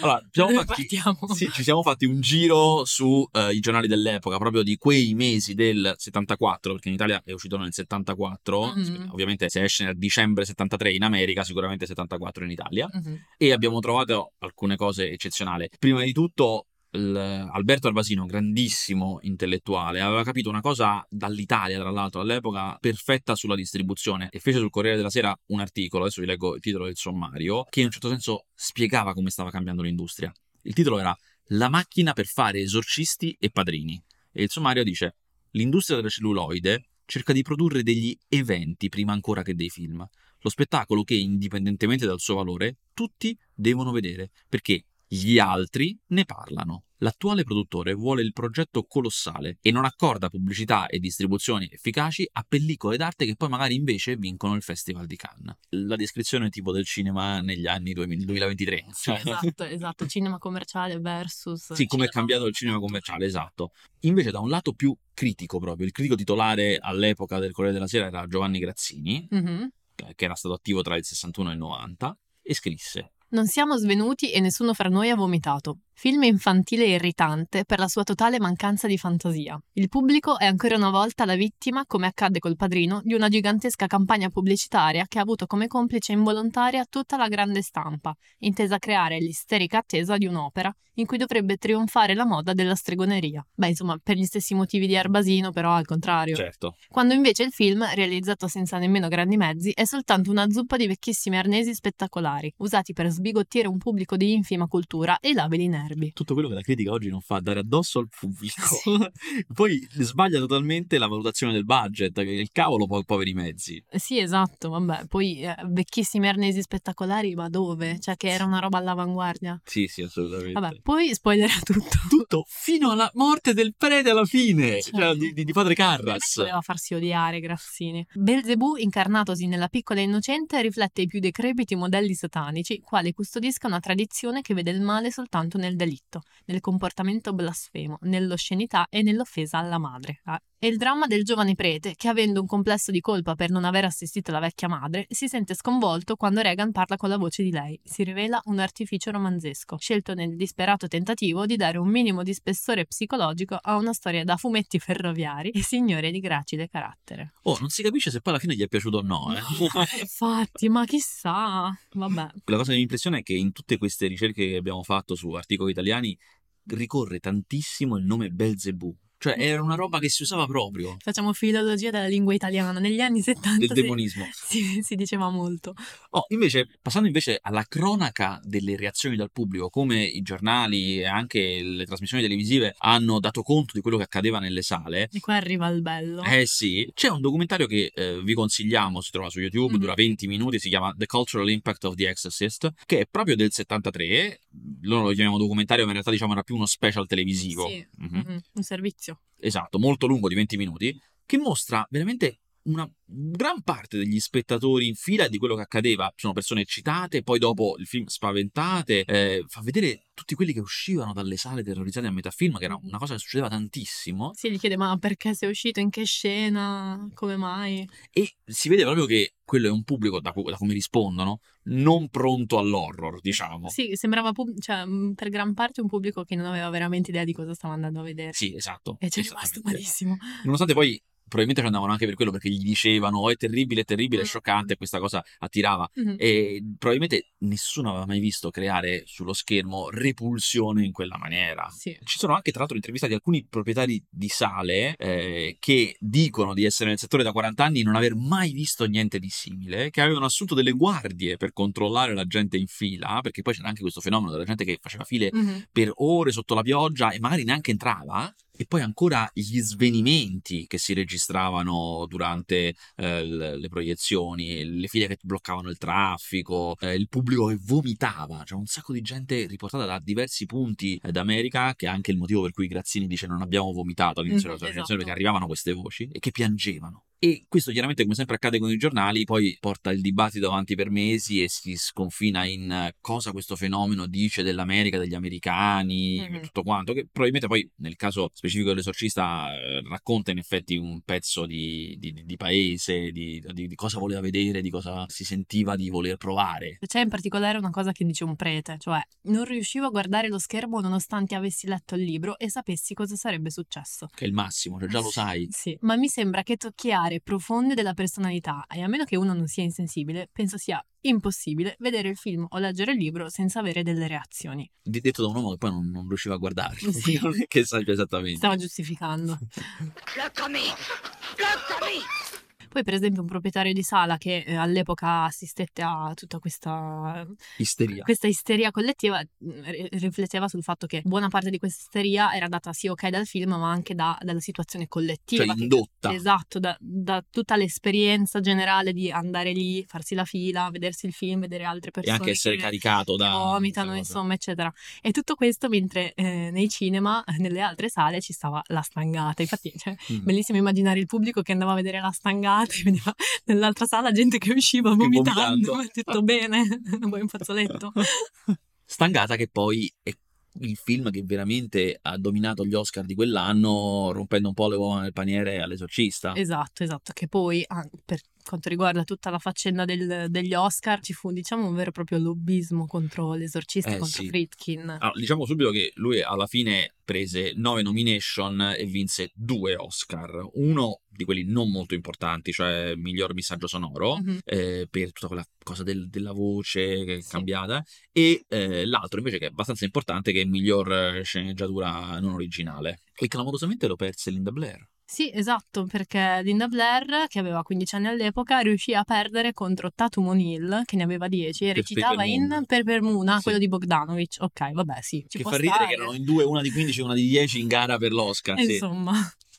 Allora, ci siamo, fatti, sì, ci siamo fatti un giro sui giornali dell'epoca, proprio di quei mesi del 74, perché in Italia è uscito nel 74, Mhm. ovviamente se esce nel dicembre 73 in America, sicuramente 74 in Italia, Mhm. e abbiamo trovato alcune cose eccezionali. Prima di tutto, Alberto Albasino, grandissimo intellettuale, aveva capito una cosa dall'Italia, tra l'altro, all'epoca perfetta sulla distribuzione e fece sul Corriere della Sera un articolo, adesso vi leggo il titolo del sommario, che in un certo senso spiegava come stava cambiando l'industria. Il titolo era La macchina per fare esorcisti e padrini e il sommario dice L'industria della celluloide cerca di produrre degli eventi prima ancora che dei film. Lo spettacolo che, indipendentemente dal suo valore, tutti devono vedere, perché gli altri ne parlano. L'attuale produttore vuole il progetto colossale e non accorda pubblicità e distribuzioni efficaci a pellicole d'arte che poi magari invece vincono il Festival di Cannes. La descrizione tipo del cinema negli anni 2000 2023. Cioè, Esatto, esatto, cinema commerciale versus... sì, come è cambiato il cinema commerciale, esatto. Invece da un lato più critico proprio, il critico titolare all'epoca del Corriere della Sera era Giovanni Grazzini, Mhm. che era stato attivo tra il 61 e il 90, e scrisse Non siamo svenuti e nessuno fra noi ha vomitato. Film infantile e irritante per la sua totale mancanza di fantasia. Il pubblico è ancora una volta la vittima, come accadde col padrino, di una gigantesca campagna pubblicitaria che ha avuto come complice involontaria tutta la grande stampa, intesa a creare l'isterica attesa di un'opera in cui dovrebbe trionfare la moda della stregoneria. Beh, insomma, per gli stessi motivi di Arbasino, però al contrario. certo, Quando invece il film, realizzato senza nemmeno grandi mezzi, è soltanto una zuppa di vecchissimi arnesi spettacolari, usati per sbigottire un pubblico di infima cultura e labili nervi. Tutto quello che la critica oggi non fa, dare addosso al pubblico. Poi sbaglia totalmente la valutazione del budget, che il cavolo po- poveri mezzi. Sì, esatto, vabbè, poi eh, vecchissimi arnesi spettacolari, ma dove? Cioè che era una roba all'avanguardia. Sì, sì, assolutamente. Vabbè, poi spoilerà tutto. Tutto fino alla morte del prete alla fine, cioè di, di- di padre Carras. Voleva farsi odiare Grassini. Belzebù, incarnatosi nella piccola innocente, riflette i più decrepiti modelli satanici, quali custodisca una tradizione che vede il male soltanto nel delitto, nel comportamento blasfemo, nell'oscenità e nell'offesa alla madre. E il dramma del giovane prete, che avendo un complesso di colpa per non aver assistito la vecchia madre, si sente sconvolto quando Reagan parla con la voce di lei. Si rivela un artificio romanzesco, scelto nel disperato tentativo di dare un minimo di spessore psicologico a una storia da fumetti ferroviari e signore di gracile carattere. Oh, non si capisce se poi alla fine gli è piaciuto o no, eh. Infatti, ma chissà. Vabbè. La cosa che mi impressiona è che in tutte queste ricerche che abbiamo fatto su articoli italiani ricorre tantissimo il nome Belzebù. Cioè, era una roba che si usava proprio Facciamo filologia della lingua italiana. Negli anni 70 del si- demonismo. si, si diceva molto. Oh, invece, passando invece alla cronaca delle reazioni dal pubblico, come i giornali e anche le trasmissioni televisive hanno dato conto di quello che accadeva nelle sale, E qua arriva il bello. eh sì, c'è un documentario che eh, vi consigliamo, si trova su YouTube, Mhm. dura 20 minuti, si chiama The Cultural Impact of the Exorcist, che è proprio del 73, loro lo chiamiamo documentario, ma in realtà diciamo era più uno special televisivo. Sì. Mhm. Mhm, Un servizio. Esatto, molto lungo di 20 minuti, che mostra veramente una gran parte degli spettatori in fila di quello che accadeva. Sono persone eccitate, poi dopo il film spaventate, eh, fa vedere tutti quelli che uscivano dalle sale terrorizzati a metà film, che era una cosa che succedeva tantissimo, Si gli chiede ma perché sei uscito, in che scena, come mai? e si vede proprio che quello è un pubblico, da, da come rispondono, non pronto all'horror, diciamo. Sì, sembrava pub- cioè, mh, per gran parte un pubblico che non aveva veramente idea di cosa stava andando a vedere. Sì, esatto. E ci è rimasto malissimo. Nonostante poi probabilmente ci andavano anche per quello perché gli dicevano oh, è terribile, è terribile, è Mm. scioccante, questa cosa attirava. Mhm. E probabilmente nessuno aveva mai visto creare sullo schermo repulsione in quella maniera. Sì. Ci sono anche, tra l'altro, intervistati alcuni proprietari di sale eh, che dicono di essere nel settore da 40 anni e non aver mai visto niente di simile, che avevano assunto delle guardie per controllare la gente in fila, perché poi c'era anche questo fenomeno della gente che faceva file Mhm. per ore sotto la pioggia e magari neanche entrava. E poi ancora gli svenimenti che si registravano durante eh, le proiezioni, le file che bloccavano il traffico, eh, il pubblico che vomitava. C'è un sacco di gente riportata da diversi punti d'America, che è anche il motivo per cui Grazzini dice non abbiamo vomitato all'inizio Mm, della trasmissione, esatto. perché arrivavano queste voci e che piangevano. E questo chiaramente, come sempre accade con i giornali, poi porta il dibattito avanti per mesi e si sconfina in eh, cosa questo fenomeno dice dell'America, degli americani, Mhm. tutto quanto, che probabilmente poi nel caso specifico dell'esorcista eh, racconta in effetti un pezzo di, di- di paese, di, di- cosa voleva vedere, di cosa si sentiva di voler provare. C'è in particolare una cosa che dice un prete, cioè non riuscivo a guardare lo schermo nonostante avessi letto il libro e sapessi cosa sarebbe successo. Che è il massimo, cioè già lo sai. Sì, ma mi sembra che tocchi aree profonde della personalità e a meno che uno non sia insensibile, penso sia impossibile vedere il film o leggere il libro senza avere delle reazioni. Detto da un uomo che poi non, non riusciva a guardare, Sì. che sa esattamente. Stava giustificando. Look at me! Look at me! Poi, per esempio, un proprietario di sala che eh, all'epoca assistette a tutta questa, Isteria. questa isteria collettiva mh, ri- rifletteva sul fatto che buona parte di questa isteria era data sì ok dal film, ma anche da- dalla situazione collettiva. Cioè che- indotta. Esatto, da, da tutta l'esperienza generale di andare lì, farsi la fila, vedersi il film, vedere altre E persone. anche essere che- caricato che da... vomitano, insomma, eccetera. E tutto questo mentre eh, nei cinema, nelle altre sale, ci stava la stangata. Infatti, cioè, Mm. bellissimo immaginare il pubblico che andava a vedere la stangata e vedeva nell'altra sala gente che usciva vomitando. vomitando. Tutto bene? Vuoi un fazzoletto? Stangata che poi è il film che veramente ha dominato gli Oscar di quell'anno, rompendo un po' le uova nel paniere all'esorcista. Esatto, esatto. Che poi, per quanto riguarda tutta la faccenda del- degli Oscar, ci fu, diciamo, un vero e proprio lobbismo contro l'esorcista, Eh, contro sì. Friedkin. Allora, diciamo subito che lui alla fine prese nove nomination e vinse due Oscar. Uno di quelli non molto importanti, cioè miglior messaggio sonoro, Mhm. eh, per tutta quella cosa del- della voce che è Sì. cambiata, e eh, l'altro invece che è abbastanza importante, che è miglior sceneggiatura non originale. E clamorosamente lo perse Linda Blair. Sì, esatto, perché Linda Blair, che aveva 15 anni all'epoca, riuscì a perdere contro Tatum O'Neill, che ne aveva 10, e recitava in. Per Moon, Sì. quello di Bogdanovich. Ok, vabbè, sì. Ci che fa ridere stare. che erano in due, una di 15 e una di 10 in gara per l'Oscar. sì.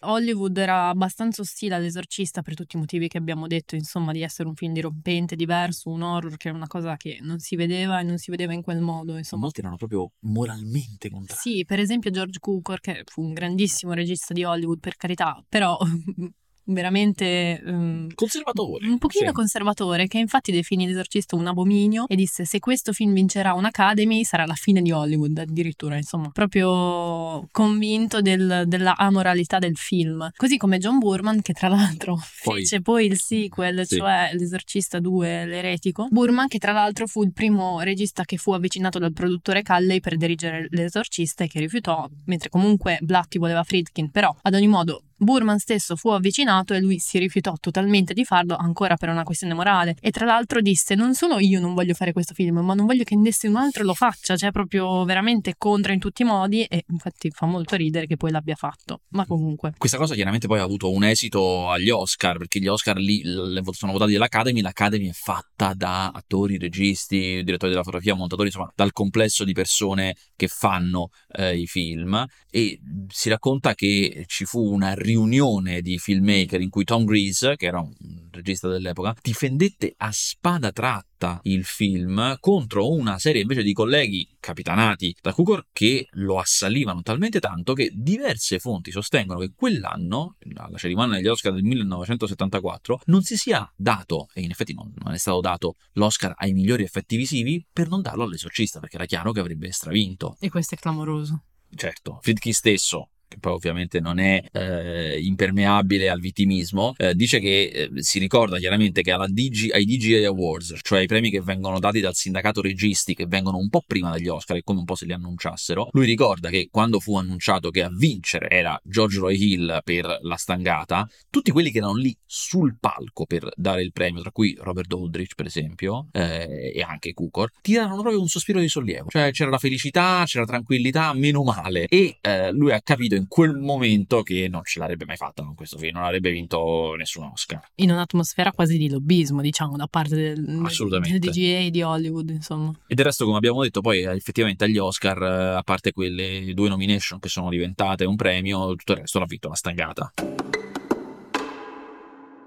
Hollywood era abbastanza ostile all'esorcista per tutti i motivi che abbiamo detto, insomma, di essere un film dirompente, diverso, un horror, che è una cosa che non si vedeva e non si vedeva in quel modo, insomma. Molti erano proprio moralmente contrari. Sì, per esempio George Cukor, che fu un grandissimo regista di Hollywood, per carità, però veramente ehm, Conservatore. un pochino sì. conservatore, che infatti definì l'esorcista un abominio e disse se questo film vincerà un Academy sarà la fine di Hollywood, addirittura, insomma, proprio convinto del- della amoralità del film. Così come John Burman, che tra l'altro Poi- fece poi il sequel, Sì. cioè L'esorcista 2, l'eretico. Burman, che tra l'altro fu il primo regista che fu avvicinato dal produttore Calley per dirigere l'esorcista e che rifiutò, mentre comunque Blatty voleva Friedkin, però ad ogni modo Burman stesso fu avvicinato e lui si rifiutò totalmente di farlo ancora per una questione morale. E tra l'altro disse non solo io non voglio fare questo film ma non voglio che nessun altro lo faccia cioè proprio veramente contro in tutti i modi. E infatti fa molto ridere che poi l'abbia fatto. Ma comunque. Questa cosa chiaramente poi ha avuto un esito agli Oscar, perché gli Oscar lì sono votati dall'Academy, l'Academy è fatta da attori, registi, direttori della fotografia, montatori, insomma, dal complesso di persone che fanno eh, i film. E si racconta che ci fu una riunione di filmmaker in cui Tom Grease, che era un regista dell'epoca, difendette a spada tratta il film contro una serie invece di colleghi capitanati da Cukor che lo assalivano talmente tanto che diverse fonti sostengono che quell'anno, alla cerimonia degli Oscar del 1974, non si sia dato, e in effetti non, non è stato dato, l'Oscar ai migliori effetti visivi per non darlo all'esorcista, perché era chiaro che avrebbe stravinto. e questo è clamoroso Certo, Friedkin stesso, che poi ovviamente non è eh, impermeabile al vittimismo, eh, dice che eh, si ricorda chiaramente che DG, ai DGA Awards, cioè ai premi che vengono dati dal sindacato registi, che vengono un po' prima degli Oscar, è come un po' se li annunciassero, lui ricorda che quando fu annunciato che a vincere era George Roy Hill per La Stangata, tutti quelli che erano lì sul palco per dare il premio, tra cui Robert Aldrich per esempio, eh, e anche Cukor, tirarono proprio un sospiro di sollievo, cioè c'era la felicità, c'era tranquillità, meno male, e eh, lui ha capito in quel momento che non ce l'avrebbe mai fatta con questo film, non avrebbe vinto nessun Oscar. in un'atmosfera quasi di lobbismo diciamo da parte del, del DGA di Hollywood insomma E del resto, come abbiamo detto, poi eh, effettivamente agli Oscar, eh, a parte quelle due nomination che sono diventate un premio, tutto il resto l'ha vinto la stangata.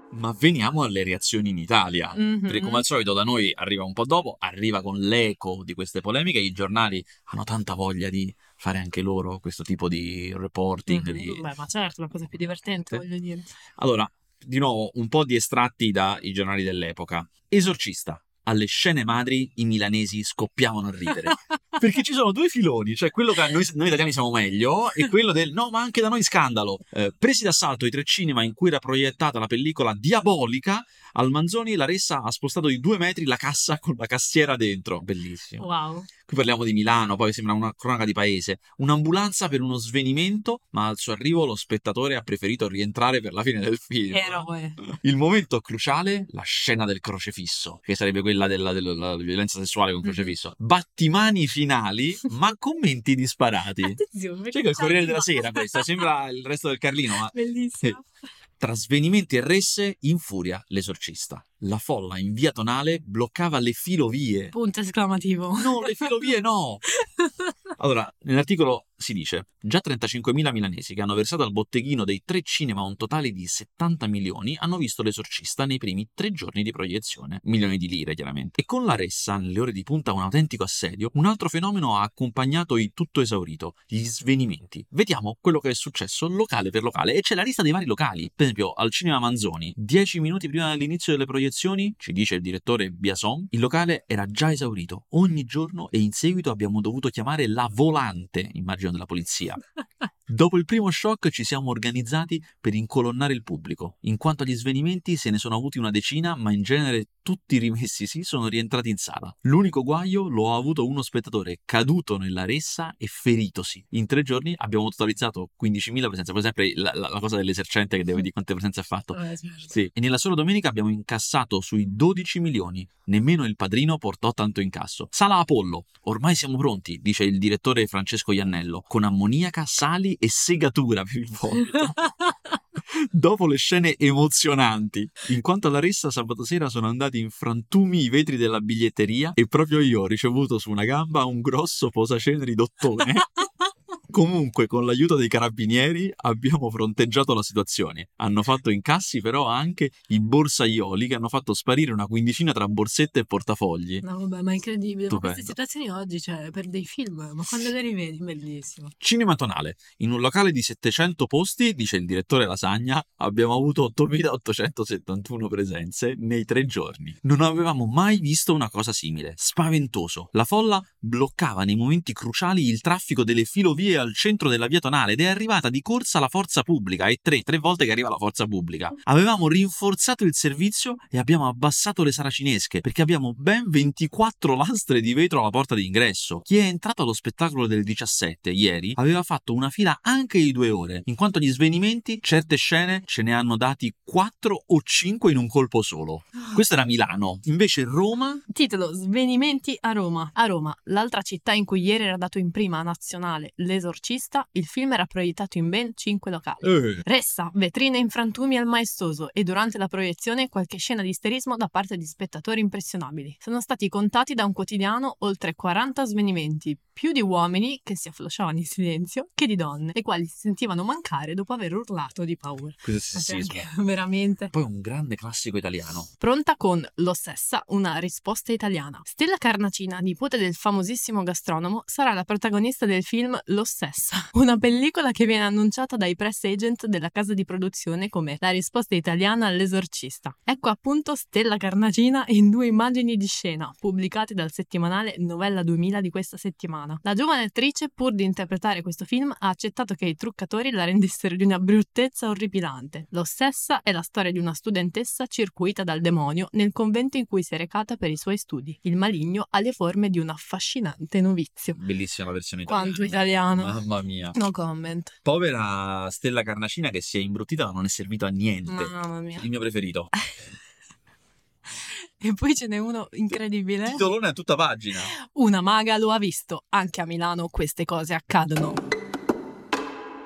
Ma veniamo alle reazioni in Italia. Mhm. Perché come al solito da noi arriva un po' dopo, arriva con l'eco di queste polemiche, i giornali hanno tanta voglia di fare anche loro questo tipo di reporting. Mhm. di- Beh, ma certo la cosa più divertente voglio dire Allora, di nuovo un po' di estratti dai giornali dell'epoca. Esorcista. Alle scene madri i milanesi scoppiavano a ridere. Perché ci sono due filoni, cioè quello che noi, noi italiani siamo meglio e quello del no, ma anche da noi scandalo. Eh, presi d'assalto i tre cinema in cui era proiettata la pellicola Diabolica, al Manzoni la Ressa ha spostato di due metri la cassa con la cassiera dentro. Bellissimo. Wow. Qui parliamo di Milano, poi sembra una cronaca di paese. Un'ambulanza per uno svenimento, ma al suo arrivo lo spettatore ha preferito rientrare per la fine del film. Eroe. Il momento cruciale, la scena del crocefisso, che sarebbe quella della, della- della violenza sessuale con crocefisso. Battimani finali, ma commenti disparati. Attenzione. C'è che il Corriere della Sera questa, sembra il resto del Carlino, ma Bellissimo. tra svenimenti e resse, infuria l'esorcista. La folla in via Tonale bloccava le filovie. Punto esclamativo. No, le filovie no! Allora, nell'articolo si dice: già 35.000 milanesi che hanno versato al botteghino dei tre cinema un totale di 70 milioni hanno visto l'esorcista nei primi tre giorni di proiezione. Milioni di lire, chiaramente. E con la ressa, nelle ore di punta, un autentico assedio, un altro fenomeno ha accompagnato il tutto esaurito: gli svenimenti. Vediamo quello che è successo locale per locale. E c'è la lista dei vari locali. Per esempio, al cinema Manzoni, 10 minuti prima dell'inizio delle proiezioni, ci dice il direttore Biason, il locale era già esaurito. Ogni giorno e in seguito abbiamo dovuto chiamare la volante, immagino della polizia. Dopo il primo shock ci siamo organizzati per incolonnare il pubblico. In quanto agli svenimenti se ne sono avuti una decina, ma in genere tutti rimessi sì sono rientrati in sala. L'unico guaio lo ha avuto uno spettatore caduto nella ressa e feritosi. In tre giorni abbiamo totalizzato 15.000 presenze. Per esempio la, la- la cosa dell'esercente che deve dire quante presenze ha fatto. Eh, certo. Sì, e nella sola domenica abbiamo incassato sui 12 milioni. Nemmeno il padrino portò tanto incasso. Sala Apollo. Ormai siamo pronti, dice il direttore Francesco Iannello, con ammoniaca, sali e segatura per il vomito. Dopo le scene emozionanti, in quanto alla ressa sabato sera sono andati in frantumi i vetri della biglietteria e proprio io ho ricevuto su una gamba un grosso posaceneri dottone. Comunque, con l'aiuto dei carabinieri abbiamo fronteggiato la situazione. Hanno fatto incassi però anche i borsaioli che hanno fatto sparire una quindicina tra borsette e portafogli. No, vabbè, ma è incredibile. Ma queste situazioni oggi, cioè, per dei film, ma quando le rivedi, bellissimo. Cinema tonale. In un locale di 700 posti, dice il direttore Lasagna, abbiamo avuto 8871 presenze nei tre giorni. Non avevamo mai visto una cosa simile. Spaventoso. La folla bloccava nei momenti cruciali il traffico delle filovie al centro della via tonale ed è arrivata di corsa la forza pubblica. E tre, tre volte che arriva la forza pubblica. Avevamo rinforzato il servizio e abbiamo abbassato le saracinesche perché abbiamo ben 24 lastre di vetro alla porta d'ingresso. Chi è entrato allo spettacolo del 17 ieri aveva fatto una fila anche di due ore. In quanto agli svenimenti, certe scene ce ne hanno dati 4 o 5 in un colpo solo. Questo era Milano. Invece Roma Titolo Svenimenti a Roma. A Roma, l'altra città in cui ieri era dato in prima nazionale L'Esorcista, il film era proiettato in ben 5 locali. eh, Ressa, vetrine in frantumi al maestoso e durante la proiezione qualche scena di isterismo da parte di spettatori impressionabili. Sono stati contati da un quotidiano oltre 40 svenimenti, più di uomini che si afflosciavano in silenzio che di donne, le quali si sentivano mancare dopo aver urlato di paura. questo sessismo. anche- veramente. Poi un grande classico italiano. Pronta con Lo Sessa, una risposta italiana. Stella Carnacina, nipote del famosissimo gastronomo, sarà la protagonista del film Lo Sessa, una pellicola che viene annunciata dai press agent della casa di produzione come la risposta italiana all'esorcista. Ecco appunto Stella Carnacina in due immagini di scena, pubblicate dal settimanale Novella 2000 di questa settimana. La giovane attrice, pur di interpretare questo film, ha accettato che i truccatori la rendessero di una bruttezza orripilante. Lo Sessa è la storia di una studentessa circuita dal demonio nel convento in cui si è recata per i suoi studi. Il maligno ha le forme di un affascinante novizio. Bellissima la versione italiana. Quanto italiano. Mamma mia. No comment. Povera Stella Carnacina che si è imbruttita ma non è servito a niente. Mamma mia. Il mio preferito. E poi ce n'è uno incredibile. Titolone a tutta pagina. Una maga lo ha visto. Anche a Milano queste cose accadono.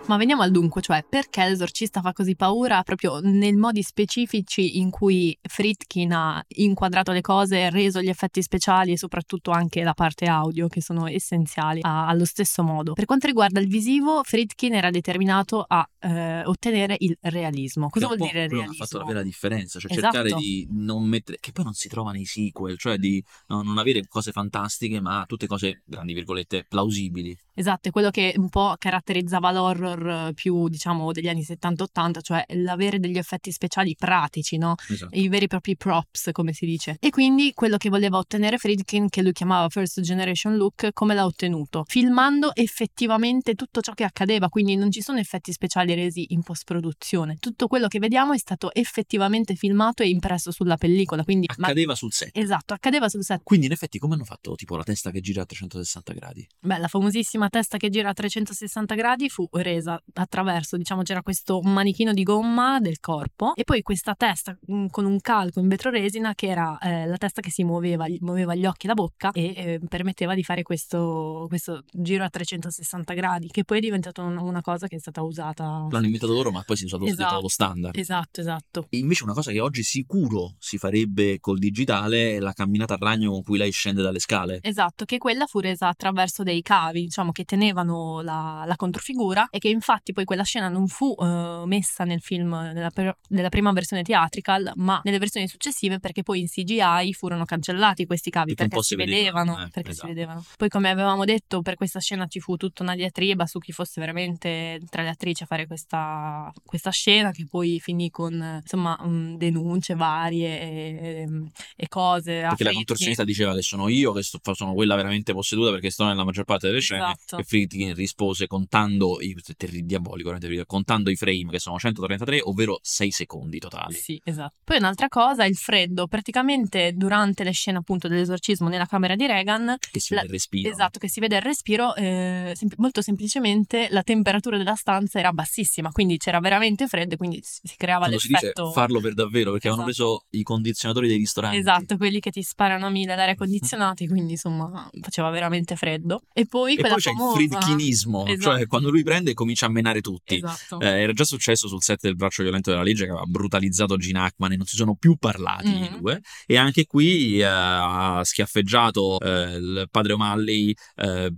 Ma veniamo al dunque, cioè perché l'esorcista fa così paura proprio nei modi specifici in cui Fritkin ha inquadrato le cose, reso gli effetti speciali e soprattutto anche la parte audio che sono essenziali a- allo stesso modo. Per quanto riguarda il visivo, Fritkin era determinato a eh, ottenere il realismo. Cosa Che vuol dire realismo? Ha fatto la vera differenza, cioè Esatto. cercare di non mettere, che poi non si trova nei sequel, cioè di no, non avere cose fantastiche, ma tutte cose, grandi virgolette, plausibili. Esatto, è quello che un po' caratterizzava l'horror horror eh, più, diciamo, degli anni 70-80, cioè l'avere degli effetti speciali pratici, no? Esatto. I veri e propri props, come si dice. E quindi quello che voleva ottenere Friedkin, che lui chiamava First Generation Look, come l'ha ottenuto? Filmando effettivamente tutto ciò che accadeva, quindi non ci sono effetti speciali resi in post-produzione. Tutto quello che vediamo è stato effettivamente filmato e impresso sulla pellicola, quindi... ma- Accadeva sul set. Esatto, accadeva sul set. Quindi in effetti come hanno fatto tipo la testa che gira a 360 gradi? Beh, la famosissima testa che gira a 360 gradi fu resa attraverso, diciamo, c'era questo manichino di gomma del corpo e poi questa testa mm, con un calco in vetroresina che era eh, la testa che si muoveva, muoveva gli occhi e la bocca e eh, permetteva di fare questo, questo giro a 360 gradi, che poi è diventata un- una cosa che è stata usata. L'hanno inventato loro ma poi si è usato Esatto. lo standard. Esatto, esatto. E invece una cosa che oggi sicuro si farebbe col digitale è la camminata a ragno con cui lei scende dalle scale. Esatto, che quella fu resa attraverso dei cavi, diciamo, che tenevano la, la controfigura e che infatti poi quella scena non fu eh, messa nel film, nella, per- nella prima versione theatrical, ma nelle versioni successive perché poi in CGI furono cancellati questi cavi Perché si vedevano, vedevano, eh, perché esatto. si vedevano. Poi come avevamo detto per questa scena ci fu tutta una diatriba su chi fosse veramente tra le attrici a fare questa, questa scena che poi finì con eh, insomma mh, denunce varie e, e cose. Perché la Friedkin. contorsionista diceva che sono io, che sto- sono quella veramente posseduta perché sto nella maggior parte delle scene. Esatto. E Friedkin rispose contando i terri- diabolico, contando i frame che sono 133, ovvero 6 secondi totali. Sì, esatto. Poi un'altra cosa, il freddo. Praticamente durante le scene appunto dell'esorcismo nella camera di Reagan, Che si La- vede il respiro. esatto, che si vede il respiro, eh, sem- molto semplicemente la temperatura della stanza era bassissima, quindi c'era veramente freddo e quindi si creava Quando si dice l'effetto... farlo per davvero, perché avevano Esatto. preso i condizionatori dei ristoranti. Esatto, quelli che ti sparano a mille d'aria condizionati, quindi insomma faceva veramente freddo. E poi E poi c'è famosa... il friedkinismo, Esatto. cioè quando lui prende e comincia a menare tutti. Esatto. Eh, era già successo sul set del braccio violento della legge che aveva brutalizzato Gene Hackman e non si sono più parlati i Mhm. due. E anche qui eh, ha schiaffeggiato eh, il padre O'Malley eh,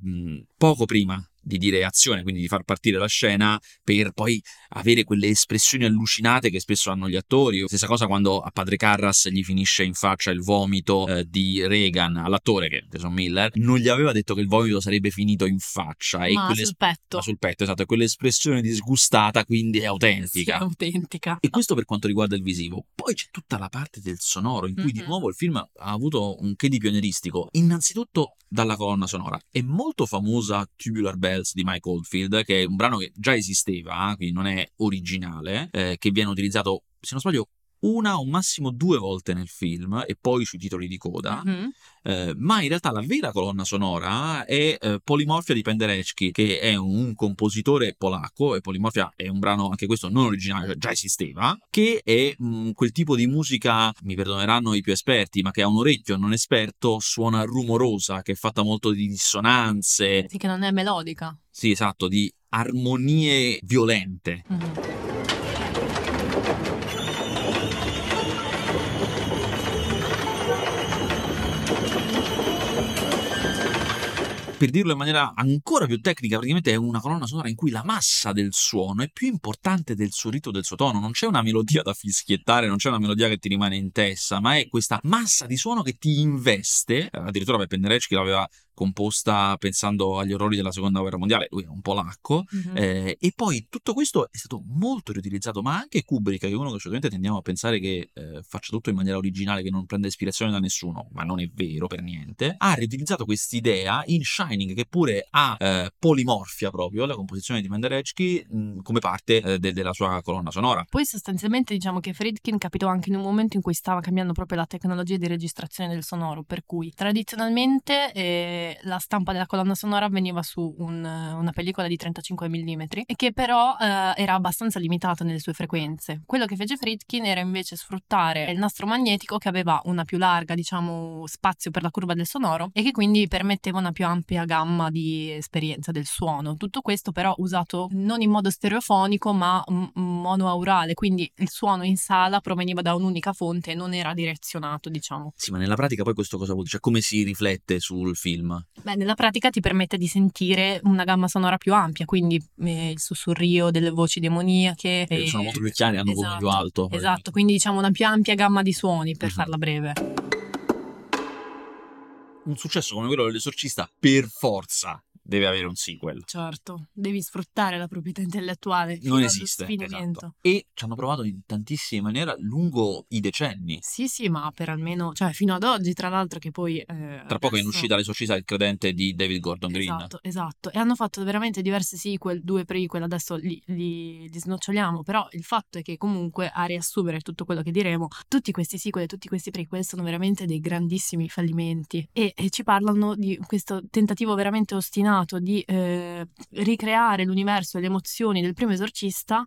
poco prima di dire azione, quindi di far partire la scena per poi avere quelle espressioni allucinate che spesso hanno gli attori. Stessa cosa quando a padre Carras gli finisce in faccia il vomito eh, di Reagan all'attore che è Jason Miller, non gli aveva detto che il vomito sarebbe finito in faccia e Ma quelle sul petto. ma sul petto, esatto, e quell'espressione disgustata quindi è autentica. Sì, autentica. E questo per quanto riguarda il visivo. Poi c'è tutta la parte del sonoro, in cui di Mhm. nuovo il film ha avuto un che di pionieristico. Innanzitutto dalla colonna sonora. È molto famosa Tubular Bells di Mike Oldfield, che è un brano che già esisteva, eh, quindi non è originale, eh, che viene utilizzato, se non sbaglio, una o massimo due volte nel film e poi sui titoli di coda. Mhm. Eh, ma in realtà la vera colonna sonora è eh, Polimorfia di Penderecki, che è un compositore polacco, e Polimorfia è un brano, anche questo non originale, già esisteva, che è mh, quel tipo di musica, mi perdoneranno i più esperti, ma che a un orecchio non esperto suona rumorosa, che è fatta molto di dissonanze, Sì, che non è melodica. sì esatto, di armonie violente. Mhm. Per dirlo in maniera ancora più tecnica, praticamente è una colonna sonora in cui la massa del suono è più importante del suo rito, del suo tono. Non c'è una melodia da fischiettare, non c'è una melodia che ti rimane in testa, ma è questa massa di suono che ti investe. Eh, Addirittura per Penderecki l'aveva composta pensando agli orrori della seconda guerra mondiale, lui è un polacco. Mhm. Eh, e poi tutto questo è stato molto riutilizzato, ma anche Kubrick, che è uno che solitamente tendiamo a pensare che eh, faccia tutto in maniera originale, che non prenda ispirazione da nessuno, ma non è vero per niente, ha riutilizzato quest'idea in Shining, che pure ha eh, polimorfia proprio, la composizione di Penderecki, mh, come parte eh, de- della sua colonna sonora. Poi sostanzialmente diciamo che Friedkin capitò anche in un momento in cui stava cambiando proprio la tecnologia di registrazione del sonoro, per cui tradizionalmente la stampa della colonna sonora avveniva su un- una pellicola di 35 mm e che però eh, era abbastanza limitata nelle sue frequenze. Quello che fece Friedkin era invece sfruttare il nastro magnetico che aveva una più larga, diciamo, spazio per la curva del sonoro e che quindi permetteva una più ampia gamma di esperienza del suono. Tutto questo però usato non in modo stereofonico ma m- monoaurale, quindi il suono in sala proveniva da un'unica fonte e non era direzionato, diciamo. Sì, ma nella pratica poi questo cosa vuol dire? Cioè come si riflette sul film? Beh, nella pratica ti permette di sentire una gamma sonora più ampia, quindi eh, il sussurrio delle voci demoniache. Eh, e- sono molto più chiari, hanno un volume più Esatto, alto. Esatto, quindi diciamo una più ampia gamma di suoni per Mhm. farla breve. Un successo come quello dell'esorcista, per forza, deve avere un sequel. Certo, devi sfruttare la proprietà intellettuale. Non esiste. esatto. E ci hanno provato in tantissime maniere lungo i decenni. Sì, sì, ma per almeno, cioè fino ad oggi, tra l'altro, che poi. eh, Tra poco è in adesso- uscita l'esorcista del credente di David Gordon Green. Esatto, esatto. E hanno fatto veramente diversi sequel, due prequel, adesso li, li, li snoccioliamo, però il fatto è che comunque a riassumere tutto quello che diremo, tutti questi sequel e tutti questi prequel sono veramente dei grandissimi fallimenti e, e ci parlano di questo tentativo veramente ostinato di eh, ricreare l'universo e le emozioni del primo esorcista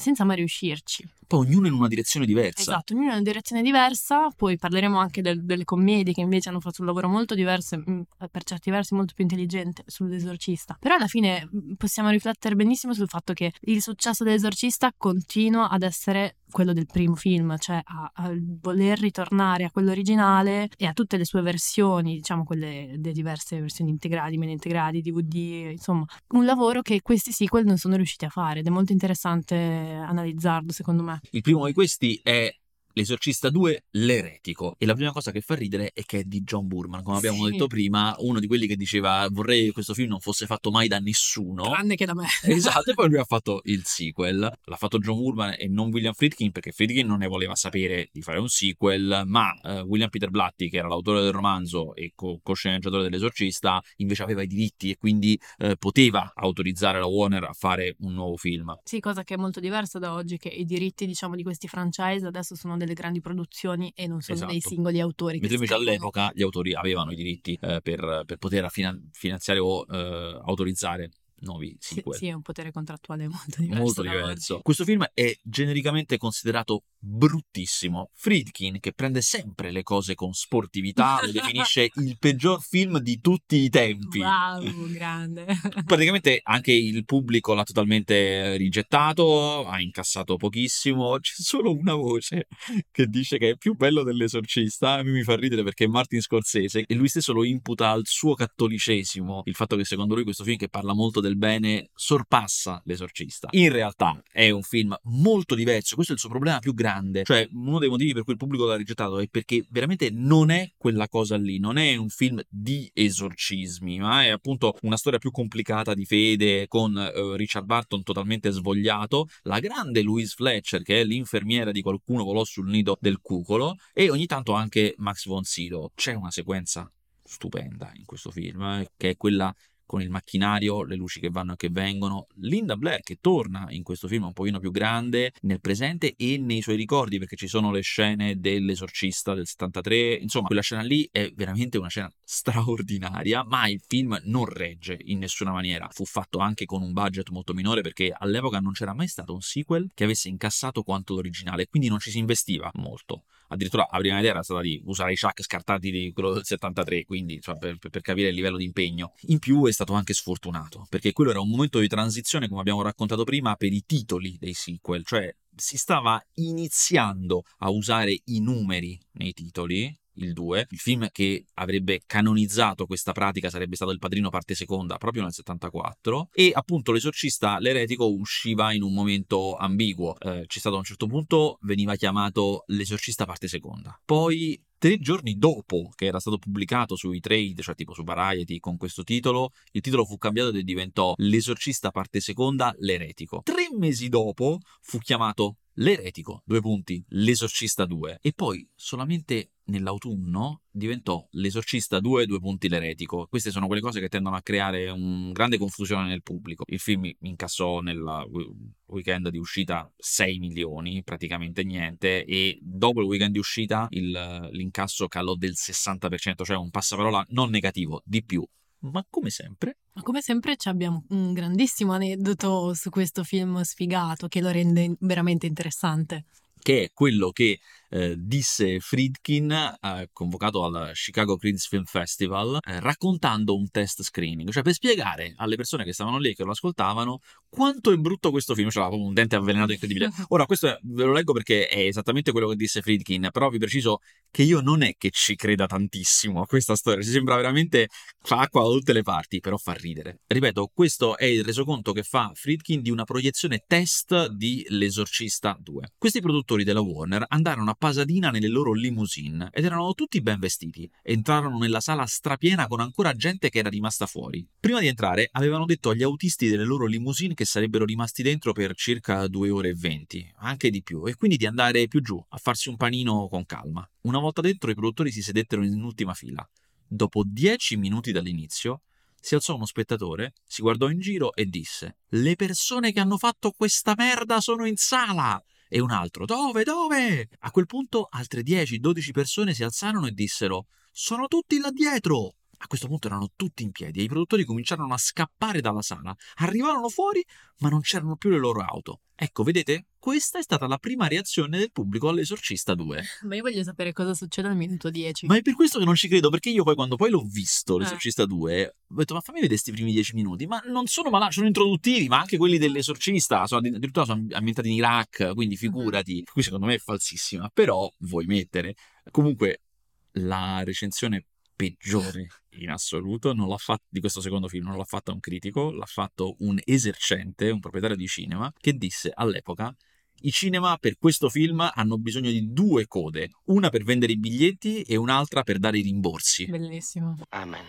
senza mai riuscirci. Poi ognuno in una direzione diversa. Esatto, ognuno in una direzione diversa, poi parleremo anche del- delle commedie che invece hanno fatto un lavoro molto diverso, mm, per certi versi molto più intelligente sull'esorcista. Però alla fine mm, possiamo riflettere benissimo sul fatto che il successo dell'esorcista continua ad essere quello del primo film, cioè a, a voler ritornare a quello originale e a tutte le sue versioni, diciamo quelle delle diverse versioni integrali, meno integrali, DVD, insomma, un lavoro che questi sequel non sono riusciti a fare ed è molto interessante analizzarlo secondo me. Il primo di questi è L'esorcista 2, l'eretico. E la prima cosa che fa ridere è che è di John Burman, come abbiamo Sì. detto prima, uno di quelli che diceva vorrei che questo film non fosse fatto mai da nessuno. Tranne che da me. Esatto, e poi lui ha fatto il sequel. L'ha fatto John Burman e non William Friedkin, perché Friedkin non ne voleva sapere di fare un sequel, ma eh, William Peter Blatty, che era l'autore del romanzo e co- co-sceneggiatore dell'esorcista, invece aveva i diritti e quindi eh, poteva autorizzare la Warner a fare un nuovo film. Sì, cosa che è molto diversa da oggi, che i diritti, diciamo, di questi franchise adesso sono delle grandi produzioni e non sono dei Esatto. singoli autori. Mentre invece scrivono. all'epoca gli autori avevano i diritti eh, per, per poter finan- finanziare o eh, autorizzare nuovi Sì, sequel. sì, è un potere contrattuale molto diverso. Molto diverso. Questo film è genericamente considerato bruttissimo. Friedkin, che prende sempre le cose con sportività, lo definisce il peggior film di tutti i tempi. Wow, grande. Praticamente anche il pubblico l'ha totalmente rigettato, ha incassato pochissimo. C'è solo una voce che dice che è più bello dell'esorcista. Mi fa ridere perché è Martin Scorsese e lui stesso lo imputa al suo cattolicesimo. Il fatto che secondo lui questo film che parla molto del bene sorpassa l'esorcista. In realtà è un film molto diverso. Questo è il suo problema più grande. Cioè, uno dei motivi per cui il pubblico l'ha rigettato è perché veramente non è quella cosa lì. Non è un film di esorcismi, ma è appunto una storia più complicata di fede con eh, Richard Barton totalmente svogliato, la grande Louise Fletcher che è l'infermiera di qualcuno volò sul nido del cucolo e ogni tanto anche Max von Sydow. C'è una sequenza stupenda in questo film, eh, che è quella con il macchinario, le luci che vanno e che vengono, Linda Blair che torna in questo film un pochino più grande nel presente e nei suoi ricordi perché ci sono le scene dell'esorcista del 73, insomma quella scena lì è veramente una scena straordinaria, ma il film non regge in nessuna maniera, fu fatto anche con un budget molto minore perché all'epoca non c'era mai stato un sequel che avesse incassato quanto l'originale, quindi non ci si investiva molto addirittura la prima idea era stata di usare i chuck scartati di quello del 73, quindi insomma, per, per capire il livello di impegno. In più è stato anche sfortunato, perché quello era un momento di transizione, come abbiamo raccontato prima, per i titoli dei sequel, cioè si stava iniziando a usare i numeri nei titoli. Il 2, il film che avrebbe canonizzato questa pratica sarebbe stato Il Padrino parte seconda proprio nel 74 e appunto l'esorcista l'eretico usciva in un momento ambiguo eh, c'è stato a un certo punto veniva chiamato l'esorcista parte seconda poi Tre giorni dopo che era stato pubblicato sui trade, cioè tipo su Variety con questo titolo, il titolo fu cambiato e diventò L'esorcista parte seconda, l'eretico. Tre mesi dopo fu chiamato L'eretico, due punti, l'esorcista 2. E poi solamente nell'autunno diventò l'esorcista 2, due punti l'eretico. Queste sono quelle cose che tendono a creare un grande confusione nel pubblico. Il film incassò nel weekend di uscita 6 milioni, praticamente niente, e dopo il weekend di uscita il, l'incasso calò del 60%, cioè un passaparola non negativo, di più. Ma come sempre, Ma come sempre ci abbiamo un grandissimo aneddoto su questo film sfigato che lo rende veramente interessante. che è quello che eh, disse Friedkin, eh, convocato al Chicago Critics Film Festival, eh, raccontando un test screening, cioè per spiegare alle persone che stavano lì e che lo ascoltavano quanto è brutto questo film, c'era proprio un dente avvelenato incredibile. Ora, questo ve lo leggo perché è esattamente quello che disse Friedkin, però vi preciso che io non è che ci creda tantissimo a questa storia, ci sembra veramente fa acqua da tutte le parti, però fa ridere. Ripeto, questo è il resoconto che fa Friedkin di una proiezione test di L'Esorcista 2. Questi produttori della Warner andarono a Pasadena nelle loro limousine ed erano tutti ben vestiti. Entrarono nella sala strapiena con ancora gente che era rimasta fuori. Prima di entrare avevano detto agli autisti delle loro limousine che sarebbero rimasti dentro per circa due ore e venti, anche di più, e quindi di andare più giù a farsi un panino con calma. Una volta dentro i produttori si sedettero in ultima fila. Dopo dieci minuti dall'inizio si alzò uno spettatore, si guardò in giro e disse: Le persone che hanno fatto questa merda sono in sala! E un altro: Dove? Dove? A quel punto altre 10-12 persone si alzarono e dissero: Sono tutti là dietro! A questo punto erano tutti in piedi e i produttori cominciarono a scappare dalla sala. Arrivarono fuori, ma non c'erano più le loro auto. Ecco, vedete? Questa è stata la prima reazione del pubblico all'Esorcista 2. Ma io voglio sapere cosa succede al minuto 10. Ma è per questo che non ci credo, perché io poi quando poi l'ho visto, Eh. l'Esorcista 2, ho detto, ma fammi vedere questi primi 10 minuti. Ma non sono malati, sono introduttivi, ma anche quelli dell'Esorcista, sono addi- addirittura sono ambientati in Iraq, quindi figurati. Qui secondo me è falsissima, però vuoi mettere. Comunque, la recensione peggiore in assoluto non l'ha fatta di questo secondo film, non l'ha fatta un critico, l'ha fatto un esercente, un proprietario di cinema, che disse all'epoca i cinema per questo film hanno bisogno di due code, una per vendere i biglietti e un'altra per dare i rimborsi. Bellissimo. Amen.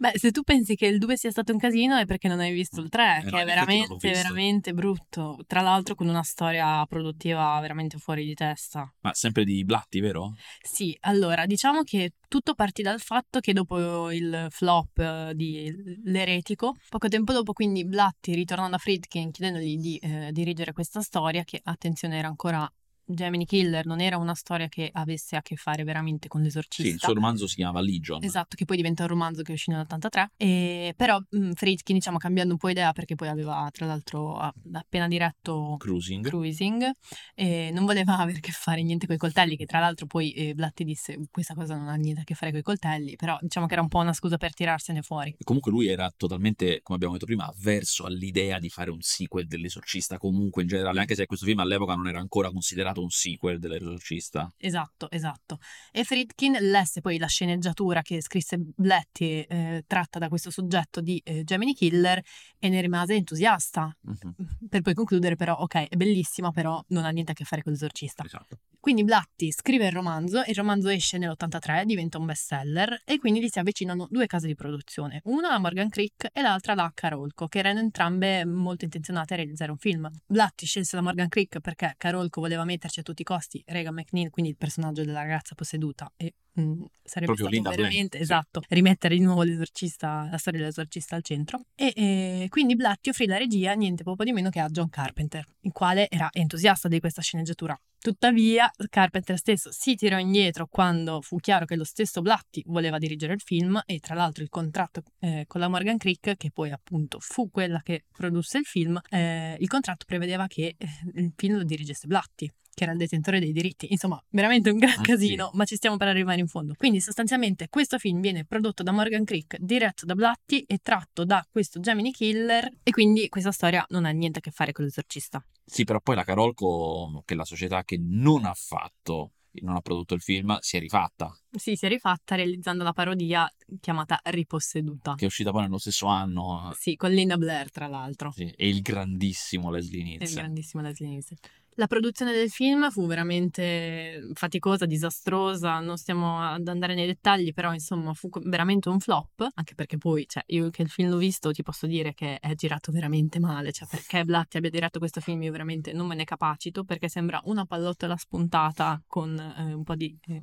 Beh, se tu pensi che il 2 sia stato un casino è perché non hai visto il 3, Eh no, che è non l'ho veramente, veramente brutto. Tra l'altro con una storia produttiva veramente fuori di testa. Ma sempre di Blatti, vero? Sì, allora, diciamo che tutto partì dal fatto che dopo il flop eh, di L'Eretico, poco tempo dopo quindi Blatti ritornò da Friedkin chiedendogli di eh, dirigere questa storia che, attenzione, era ancora Gemini Killer, non era una storia che avesse a che fare veramente con Sì, l'esorcista. il suo romanzo si chiamava Legion. Esatto, che poi diventa un romanzo che uscì nell'83. E, però mh, Friedkin, diciamo, cambiando un po' idea, perché poi aveva tra l'altro appena diretto Cruising. Cruising, e non voleva avere a che fare niente con i coltelli, che tra l'altro poi eh, Blatti disse questa cosa non ha niente a che fare con i coltelli, però diciamo che era un po' una scusa per tirarsene fuori. E comunque lui era totalmente, come abbiamo detto prima, avverso all'idea di fare un sequel dell'esorcista, comunque in generale, anche se questo film all'epoca non era ancora considerato un sequel dell'esorcista. Esatto, esatto. E Friedkin lesse poi la sceneggiatura che scrisse Blatti, eh, tratta da questo soggetto di eh, Gemini Killer, e ne rimase entusiasta. Mhm, Per poi concludere, però, ok, è bellissima, però non ha niente a che fare con l'esorcista. Esatto. Quindi Blatti scrive il romanzo, il romanzo esce nell'83, diventa un bestseller e quindi gli si avvicinano due case di produzione, una la Morgan Creek e l'altra la Carolco, che erano entrambe molto intenzionate a realizzare un film. Blatti scelse la Morgan Creek perché Carolco voleva metterci a tutti i costi Regan McNeil, quindi il personaggio della ragazza posseduta e mm, sarebbe Proprio stato veramente sì. esatto, rimettere di nuovo l'esorcista, la storia dell'esorcista al centro. E, e quindi Blatti offrì la regia niente poco di meno che a John Carpenter, il quale era entusiasta di questa sceneggiatura. Tuttavia, Carpenter stesso si tirò indietro quando fu chiaro che lo stesso Blatti voleva dirigere il film e tra l'altro il contratto eh, con la Morgan Creek, che poi appunto fu quella che produsse il film, eh, il contratto prevedeva che eh, il film lo dirigesse Blatti che era il detentore dei diritti. Insomma, veramente un gran Ah, casino, sì. ma ci stiamo per arrivare in fondo. Quindi sostanzialmente questo film viene prodotto da Morgan Creek, diretto da Blatti e tratto da questo Gemini Killer e quindi questa storia non ha niente a che fare con l'esorcista. Sì, però poi la Carolco, che è la società che non ha fatto, non ha prodotto il film, si è rifatta, Sì, si è rifatta realizzando la parodia chiamata Riposseduta. che è uscita poi nello stesso anno. Sì, con Linda Blair, tra l'altro. Sì, e il grandissimo Leslie È il Nielsen. grandissimo Leslie Nielsen. La produzione del film fu veramente faticosa, disastrosa, non stiamo ad andare nei dettagli, però insomma fu veramente un flop, anche perché poi, cioè, io che il film l'ho visto ti posso dire che è girato veramente male, cioè perché Blatti abbia diretto questo film io veramente non me ne capacito, perché sembra una pallottola spuntata con eh, un po' di eh,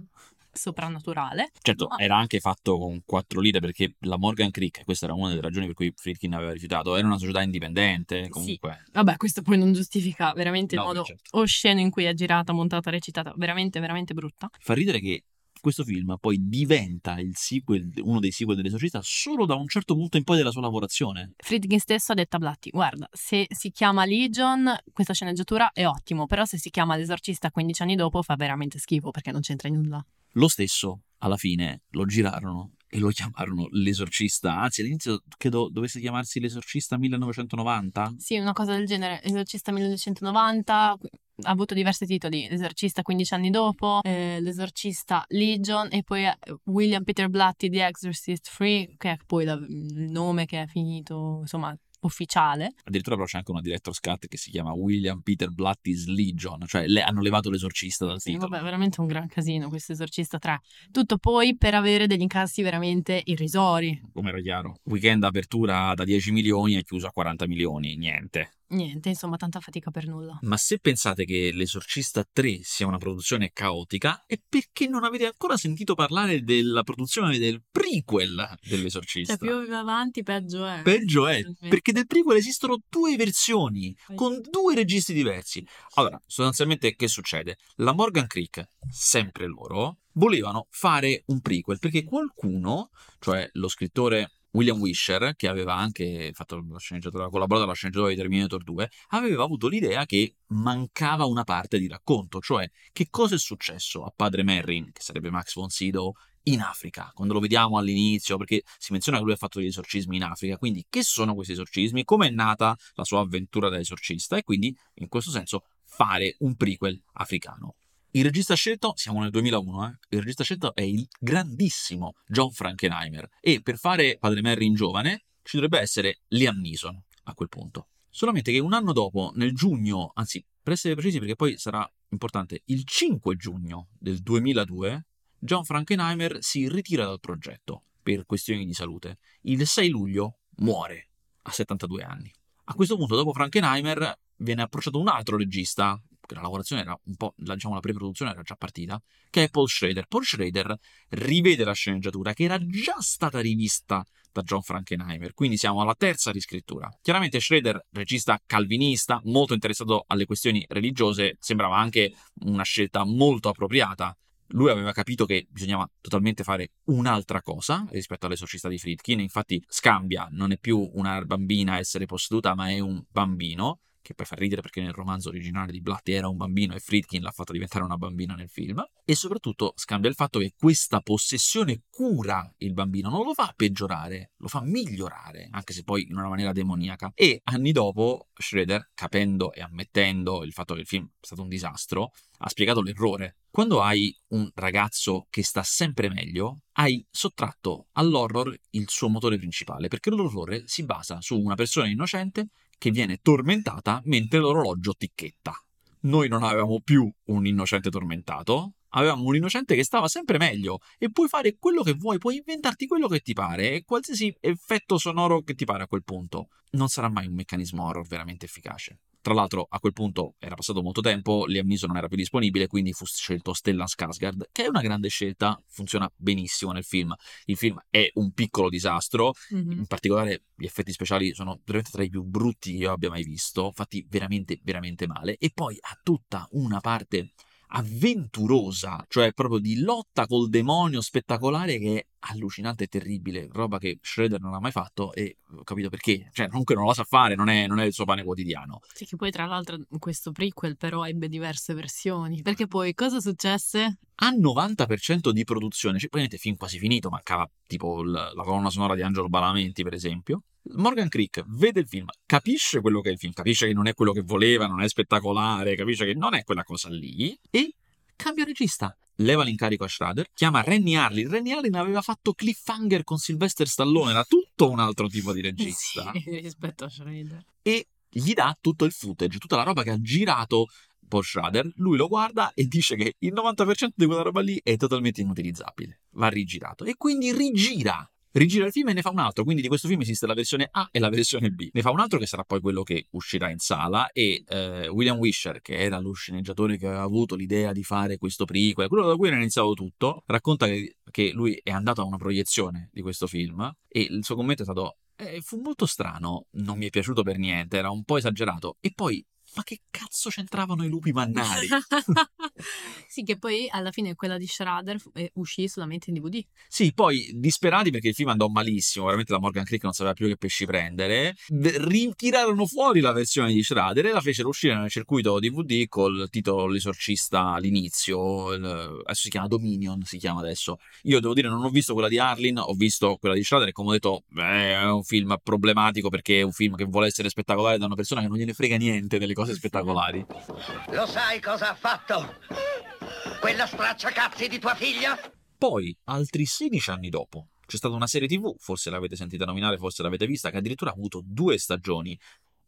soprannaturale. Certo, Ma- era anche fatto con quattro lire perché la Morgan Creek, questa era una delle ragioni per cui Friedkin aveva rifiutato, era una società indipendente, comunque. Vabbè, questo poi non giustifica veramente il No, modo certo. osceno in cui è girata, montata, recitata, veramente, veramente brutta. Fa ridere che questo film poi diventa il sequel, uno dei sequel dell'esorcista solo da un certo punto in poi della sua lavorazione. Friedkin stesso ha detto a Blatti, guarda, se si chiama Legion, questa sceneggiatura è ottimo, però se si chiama L'esorcista 15 anni dopo fa veramente schifo perché non c'entra nulla. Lo stesso, alla fine, lo girarono e lo chiamarono l'esorcista. Anzi, all'inizio credo dovesse chiamarsi l'esorcista 1990. Sì, una cosa del genere, L'esorcista 1990 ha avuto diversi titoli, L'esorcista 15 anni dopo, eh, L'esorcista Legion e poi eh, William Peter Blatty The Exorcist 3, che è poi la- il nome che è finito, insomma, ufficiale. Addirittura però c'è anche una director's cut che si chiama William Peter Blatty's Legion, cioè le, hanno levato l'esorcista dal Sì, titolo. vabbè, veramente un gran casino questo Esorcista 3. Tutto poi per avere degli incassi veramente irrisori. Come era chiaro. Weekend apertura da 10 milioni e chiuso a 40 milioni, niente. Niente, insomma, tanta fatica per nulla. Ma se pensate che L'Esorcista 3 sia una produzione caotica, è perché non avete ancora sentito parlare della produzione del prequel dell'Esorcista. Cioè, più va avanti, peggio è. Peggio è, perché del prequel esistono due versioni, con due registi diversi. Allora, sostanzialmente che succede? La Morgan Creek, sempre loro, volevano fare un prequel, perché qualcuno, cioè lo scrittore William Wisher, che aveva anche fatto la sceneggiatura, collaborato alla sceneggiatura di Terminator 2, aveva avuto l'idea che mancava una parte di racconto, cioè che cosa è successo a padre Merrin, che sarebbe Max von Sydow, in Africa, quando lo vediamo all'inizio, perché si menziona che lui ha fatto degli esorcismi in Africa, quindi che sono questi esorcismi, come è nata la sua avventura da esorcista e quindi in questo senso fare un prequel africano. Il regista scelto, siamo nel 2001, eh? il regista scelto è il grandissimo John Frankenheimer e per fare Padre Merrin giovane ci dovrebbe essere Liam Neeson a quel punto. Solamente che un anno dopo, nel giugno, anzi per essere precisi perché poi sarà importante, il 5 giugno del 2002, John Frankenheimer si ritira dal progetto per questioni di salute. Il 6 luglio muore a 72 anni. A questo punto, dopo Frankenheimer, viene approcciato un altro regista, la lavorazione era un po', la- diciamo, la pre-produzione era già partita, che è Paul Schrader. Paul Schrader rivede la sceneggiatura che era già stata rivista da John Frankenheimer, quindi siamo alla terza riscrittura. Chiaramente Schrader, regista calvinista, molto interessato alle questioni religiose, sembrava anche una scelta molto appropriata. Lui aveva capito che bisognava totalmente fare un'altra cosa rispetto all'esorcista di Friedkin, infatti scambia, non è più una bambina a essere posseduta, ma è un bambino, che poi fa ridere perché nel romanzo originale di Blatty era un bambino e Friedkin l'ha fatto diventare una bambina nel film, e soprattutto scambia il fatto che questa possessione cura il bambino, non lo fa peggiorare, lo fa migliorare, anche se poi in una maniera demoniaca. E anni dopo Schroeder, capendo e ammettendo il fatto che il film è stato un disastro, ha spiegato l'errore. Quando hai un ragazzo che sta sempre meglio, hai sottratto all'horror il suo motore principale, perché l'orrore si basa su una persona innocente che viene tormentata mentre l'orologio ticchetta. Noi non avevamo più un innocente tormentato, avevamo un innocente che stava sempre meglio e puoi fare quello che vuoi, puoi inventarti quello che ti pare e qualsiasi effetto sonoro che ti pare a quel punto. Non sarà mai un meccanismo horror veramente efficace. Tra l'altro, a quel punto era passato molto tempo, Liam Neeson non era più disponibile, quindi fu scelto Stellan Skarsgård, che è una grande scelta, funziona benissimo nel film. Il film è un piccolo disastro, Mhm. in particolare gli effetti speciali sono veramente tra i più brutti che io abbia mai visto, fatti veramente, veramente male. E poi ha tutta una parte avventurosa, cioè proprio di lotta col demonio spettacolare che è allucinante e terribile, roba che Schroeder non ha mai fatto e ho capito perché, cioè comunque non la sa fare, non è, non è il suo pane quotidiano. Sì, che poi tra l'altro questo prequel però ebbe diverse versioni. Perché poi cosa successe? A 90% di produzione, cioè praticamente film quasi finito, mancava tipo la colonna sonora di Angelo Balamenti per esempio, Morgan Creek vede il film, capisce quello che è il film, capisce che non è quello che voleva, non è spettacolare, capisce che non è quella cosa lì e cambia regista. Leva l'incarico a Schrader, chiama Renny Harlin. Renny Harlin aveva fatto Cliffhanger con Sylvester Stallone, era tutto un altro tipo di regista. Sì, rispetto a Schrader. E gli dà tutto il footage, tutta la roba che ha girato Paul Schrader. Lui lo guarda e dice che il 90% di quella roba lì è totalmente inutilizzabile. Va rigirato. E quindi rigira. Rigira il film e ne fa un altro, quindi di questo film esiste la versione A e la versione B. Ne fa un altro che sarà poi quello che uscirà in sala e eh, William Wisher, che era lo sceneggiatore che aveva avuto l'idea di fare questo prequel, quello da cui era iniziato tutto, racconta che, che lui è andato a una proiezione di questo film e il suo commento è stato eh, fu molto strano, non mi è piaciuto per niente, era un po' esagerato. E poi, ma che cazzo c'entravano i lupi mannari? sì, che poi alla fine quella di Schrader eh, uscì solamente in DVD. sì, poi disperati perché il film andò malissimo, veramente la Morgan Creek non sapeva più che pesci prendere, ritirarono fuori la versione di Schrader e la fecero uscire nel circuito DVD col titolo L'esorcista all'inizio, adesso si chiama Dominion, si chiama adesso. Io devo dire non ho visto quella di Harlin, ho visto quella di Schrader e come ho detto beh, è un film problematico perché è un film che vuole essere spettacolare da una persona che non gliene frega niente delle cose spettacolari. Lo sai cosa ha fatto? Quella stracciacazzi di tua figlia? Poi, altri 16 anni dopo, C'è stata una serie TV, forse l'avete sentita nominare, forse l'avete vista, che addirittura ha avuto due stagioni.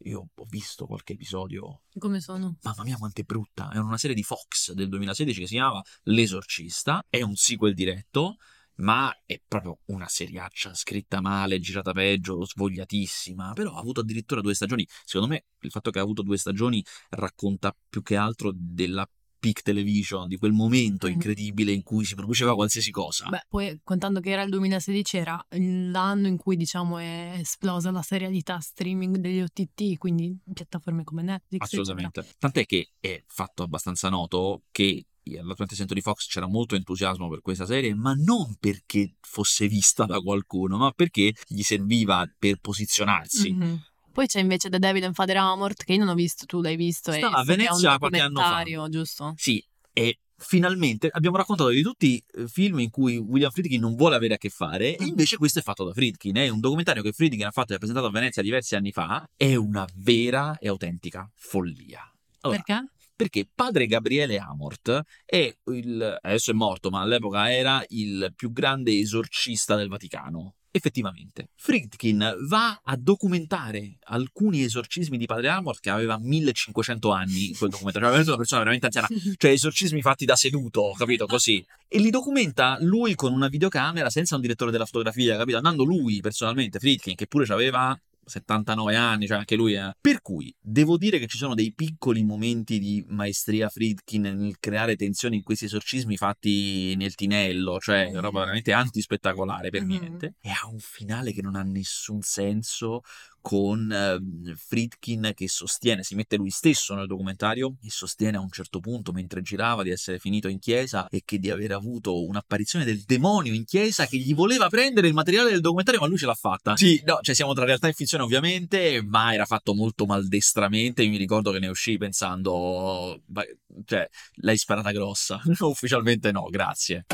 Io ho visto qualche episodio. Come sono? Mamma mia, quanto è brutta! È una serie di Fox del 2016 che si chiama L'Esorcista. È un sequel diretto ma è proprio una seriaccia scritta male, girata peggio, svogliatissima, però ha avuto addirittura due stagioni. Secondo me il fatto che ha avuto due stagioni racconta più che altro della peak television, di quel momento Mhm. incredibile in cui si produceva qualsiasi cosa. Beh, poi contando che era il 2016 era l'anno in cui diciamo è esplosa la serialità streaming degli OTT, quindi piattaforme come Netflix. eccetera. Assolutamente. Tant'è che è fatto abbastanza noto che alla 20th Century Fox c'era molto entusiasmo per questa serie, ma non perché fosse vista da qualcuno, ma perché gli serviva per posizionarsi. Mhm. Poi c'è invece The Devil and Father Amort, che io non ho visto, tu l'hai visto. Stava a Venezia qualche anno fa. giusto? Sì, e finalmente abbiamo raccontato di tutti i film in cui William Friedkin non vuole avere a che fare, e Mhm. invece questo è fatto da Friedkin. È un documentario che Friedkin ha fatto e ha presentato a Venezia diversi anni fa. È una vera e autentica follia. Allora, Perché? Perché padre Gabriele Amort è il, adesso è morto, ma all'epoca era il più grande esorcista del Vaticano. Effettivamente, Friedkin va a documentare alcuni esorcismi di padre Amort che aveva 1500 anni in quel documentario, cioè una persona veramente anziana, cioè esorcismi fatti da seduto, capito? Così. E li documenta lui con una videocamera senza un direttore della fotografia, capito? Andando lui personalmente, Friedkin, che pure aveva 79 anni, cioè anche lui è. Per cui devo dire che ci sono dei piccoli momenti di maestria Friedkin nel creare tensioni in questi esorcismi fatti nel tinello, cioè roba veramente antispettacolare per Mhm. niente. E ha un finale che non ha nessun senso con eh, Friedkin che sostiene, si mette lui stesso nel documentario e sostiene a un certo punto mentre girava di essere finito in chiesa e che di aver avuto un'apparizione del demonio in chiesa che gli voleva prendere il materiale del documentario ma lui ce l'ha fatta. Sì, no, cioè siamo tra realtà e finzione ovviamente, ma era fatto molto maldestramente, mi ricordo che ne uscii pensando, vai, cioè l'hai sparata grossa, ufficialmente no, grazie.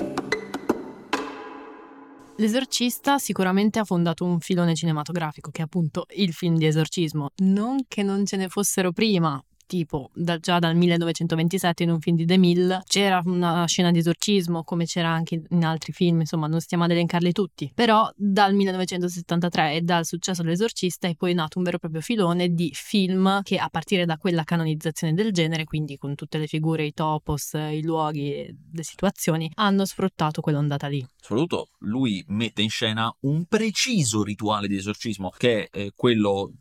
L'esorcista sicuramente ha fondato un filone cinematografico che è appunto il film di esorcismo. Non che non ce ne fossero prima, tipo da- già dal 1927 in un film di De Mille c'era una scena di esorcismo come c'era anche in altri film, insomma non stiamo ad elencarli tutti. Però dal 1973 e dal successo dell'esorcista è poi nato un vero e proprio filone di film che a partire da quella canonizzazione del genere, quindi con tutte le figure, i topos, i luoghi, le situazioni, hanno sfruttato quell'ondata lì. Soprattutto lui mette in scena un preciso rituale di esorcismo che è eh, quello